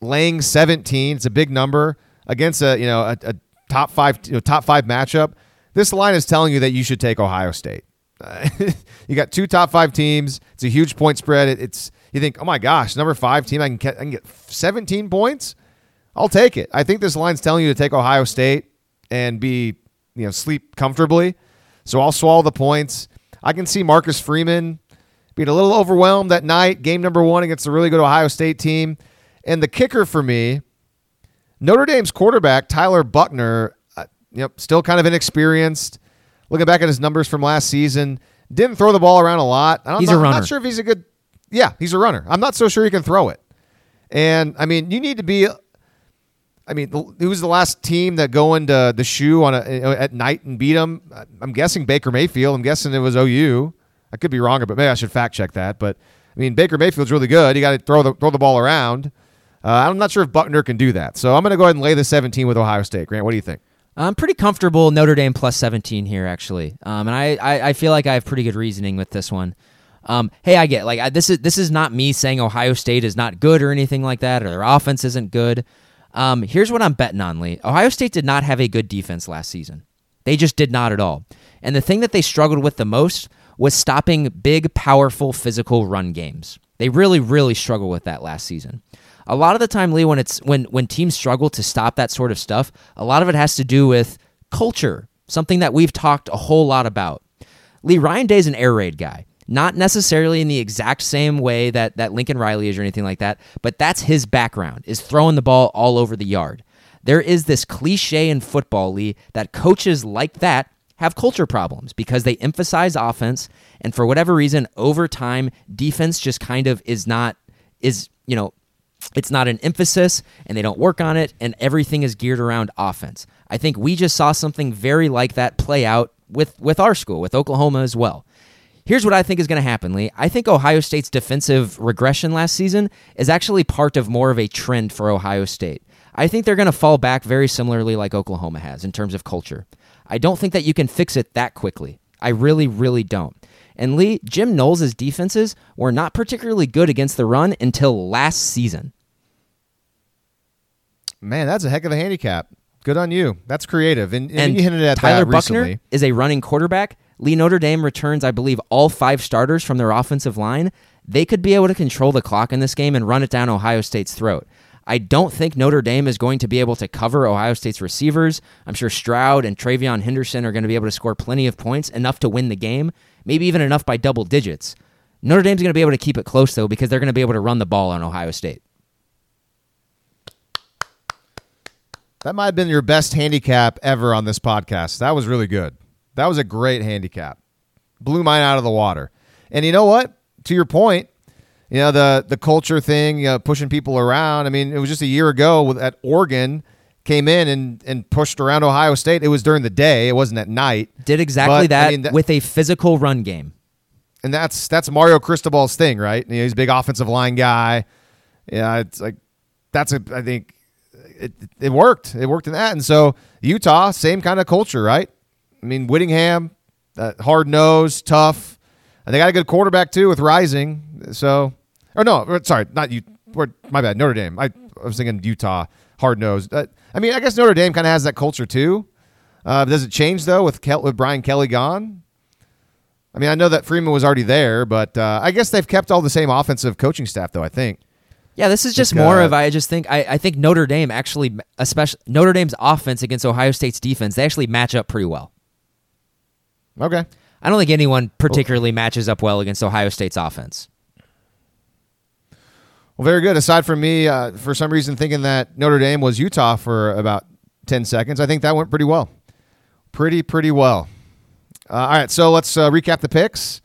laying 17. It's a big number against a you know a, a top five you know, top five matchup. This line is telling you that you should take Ohio State. you got two top five teams. It's a huge point spread. It, it's you think, oh my gosh, number five team, I can get, I can get 17 points. I'll take it. I think this line's telling you to take Ohio State and be you know sleep comfortably. So I'll swallow the points. I can see Marcus Freeman being a little overwhelmed that night. Game number one against a really good Ohio State team, and the kicker for me, Notre Dame's quarterback Tyler Buchner, Uh, still kind of inexperienced looking back at his numbers from last season, didn't throw the ball around a lot. I don't he's know, a runner. I'm not sure if he's a good. Yeah, he's a runner. I'm not so sure he can throw it. And I mean, you need to be. I mean, who's the last team that go into the shoe on a, at night and beat them? I'm guessing Baker Mayfield. I'm guessing it was OU. I could be wrong, but maybe I should fact check that. But I mean, Baker Mayfield's really good. You got to throw the throw the ball around. Uh, I'm not sure if Buchner can do that. So I'm going to go ahead and lay the 17 with Ohio State. Grant, what do you think? I'm pretty comfortable Notre Dame plus 17 here, actually. Um, and I, I, I, feel like I have pretty good reasoning with this one. Um, hey, I get like I, this is this is not me saying Ohio State is not good or anything like that, or their offense isn't good. Um, here's what I'm betting on, Lee. Ohio State did not have a good defense last season. They just did not at all. And the thing that they struggled with the most was stopping big, powerful, physical run games. They really, really struggled with that last season. A lot of the time, Lee, when it's when when teams struggle to stop that sort of stuff, a lot of it has to do with culture, something that we've talked a whole lot about. Lee Ryan Day's an air raid guy. Not necessarily in the exact same way that, that Lincoln Riley is or anything like that, but that's his background, is throwing the ball all over the yard. There is this cliche in football, Lee, that coaches like that have culture problems because they emphasize offense and for whatever reason over time defense just kind of is not is you know it's not an emphasis and they don't work on it and everything is geared around offense i think we just saw something very like that play out with with our school with oklahoma as well Here's what I think is going to happen, Lee. I think Ohio State's defensive regression last season is actually part of more of a trend for Ohio State. I think they're going to fall back very similarly like Oklahoma has in terms of culture. I don't think that you can fix it that quickly. I really, really don't. And Lee, Jim Knowles' defenses were not particularly good against the run until last season. Man, that's a heck of a handicap. Good on you. That's creative. And, and, And you hinted at Tyler that Buchner recently. is a running quarterback. Lee Notre Dame returns, I believe, all five starters from their offensive line. They could be able to control the clock in this game and run it down Ohio State's throat. I don't think Notre Dame is going to be able to cover Ohio State's receivers. I'm sure Stroud and TreVeyon Henderson are going to be able to score plenty of points, enough to win the game, maybe even enough by double digits. Notre Dame's going to be able to keep it close, though, because they're going to be able to run the ball on Ohio State. That might have been your best handicap ever on this podcast. That was really good. That was a great handicap. Blew mine out of the water. And you know what? To your point, you know the the culture thing, you know, pushing people around. I mean, it was just a year ago with, at Oregon came in and and pushed around Ohio State. It was during the day. It wasn't at night. Did exactly But, I that mean, that- with a physical run game. and that's that's Mario Cristobal's thing, right? You know, he's a big offensive line guy. Yeah, it's like that's a I think it it worked. It worked in that, and so Utah, same kind of culture, right? I mean, Whittingham, uh, hard nosed, tough, and they got a good quarterback too with Rising. So, or no, sorry, not you. My bad, Notre Dame. I, I was thinking Utah, hard nosed. Uh, I mean, I guess Notre Dame kind of has that culture too. Uh, does it change though with Kel- with Brian Kelly gone? I mean, I know that Freeman was already there, but uh, I guess they've kept all the same offensive coaching staff, though. I think. Yeah, this is just more uh, of I just think I, I think Notre Dame actually especially Notre Dame's offense against Ohio State's defense, they actually match up pretty well. Okay. I don't think anyone particularly matches up well against Ohio State's offense. Well, very good. Aside from me, uh, for some reason, thinking that Notre Dame was Utah for about 10 seconds, I think that went pretty well. Pretty, pretty well. Uh, all right, so let's uh, recap the picks.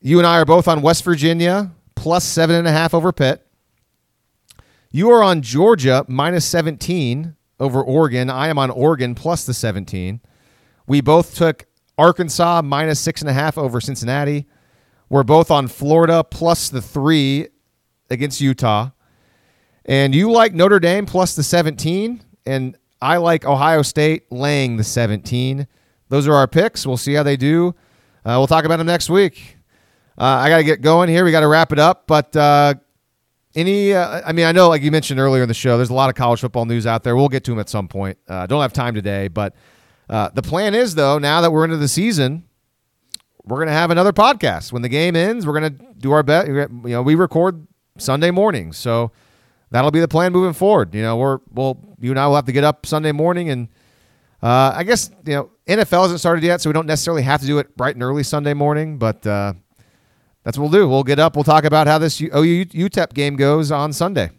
You and I are both on West Virginia plus seven and a half over Pitt. You are on Georgia minus 17 over Oregon. I am on Oregon plus the 17. We both took Arkansas minus six and a half over Cincinnati. We're both on Florida plus the three against Utah. And you like Notre Dame plus the 17. And I like Ohio State laying the 17. Those are our picks. We'll see how they do. Uh, we'll talk about them next week. Uh, I got to get going here. We got to wrap it up. But uh, any, uh, I mean, I know, like you mentioned earlier in the show, there's a lot of college football news out there. We'll get to them at some point. Uh, don't have time today. But uh, the plan is, though, now that we're into the season, we're going to have another podcast. When the game ends, we're going to do our best. You know, we record Sunday mornings. So that'll be the plan moving forward. You know, we're, we'll, you and I will have to get up Sunday morning and, uh, I guess you know NFL hasn't started yet, so we don't necessarily have to do it bright and early Sunday morning. But uh, that's what we'll do. We'll get up. We'll talk about how this OU UTEP game goes on Sunday.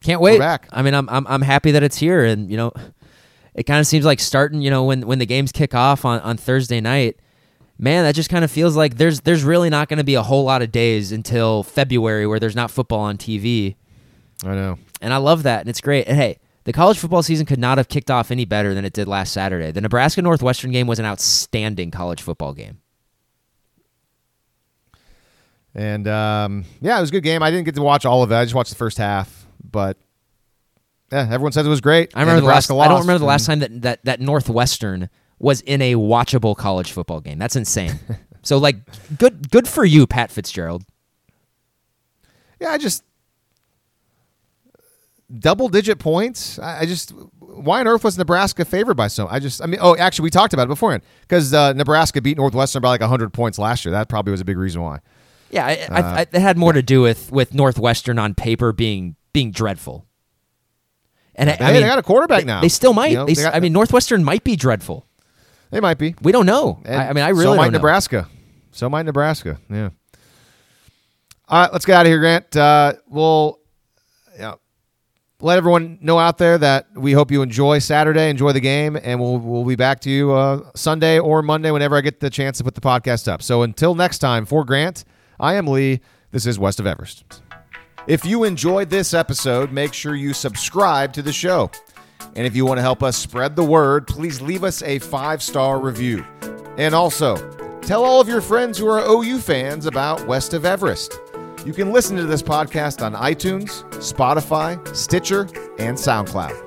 Can't wait. back. I mean, I'm, I'm I'm happy that it's here, and you know, it kind of seems like starting. You know, when when the games kick off on, on Thursday night, man, that just kind of feels like there's there's really not going to be a whole lot of days until February where there's not football on TV, I know. and I love that, and it's great. And hey, the college football season could not have kicked off any better than it did last Saturday. The Nebraska Northwestern game was an outstanding college football game. And um, yeah, it was a good game. I didn't get to watch all of it. I just watched the first half, but yeah, everyone says it was great. I remember the last. Nebraska I don't remember the last time that, that that Northwestern was in a watchable college football game. That's insane. So like, good good for you, Pat Fitzgerald. Yeah, I just double digit points. I, I just why on earth was Nebraska favored by so? I just I mean, oh, actually, we talked about it beforehand because uh, Nebraska beat Northwestern by like hundred points last year. That probably was a big reason why. Yeah, I, I, I, it had more to do with with Northwestern on paper being being dreadful. And I, Hey, I mean, they got a quarterback they, now. They still might. You know, They they got- I mean, Northwestern might be dreadful. They might be. We don't know. I, I mean, I really so might don't know. Nebraska. So might Nebraska. Yeah. All right, let's get out of here, Grant. Uh, we'll yeah, let everyone know out there that we hope you enjoy Saturday, enjoy the game, and we'll we'll be back to you uh, Sunday or Monday whenever I get the chance to put the podcast up. So until next time, for Grant, I am Lee. This is West of Everest. If you enjoyed this episode, make sure you subscribe to the show. And if you want to help us spread the word, please leave us a five star review. And also, tell all of your friends who are OU fans about West of Everest. You can listen to this podcast on iTunes, Spotify, Stitcher, and SoundCloud.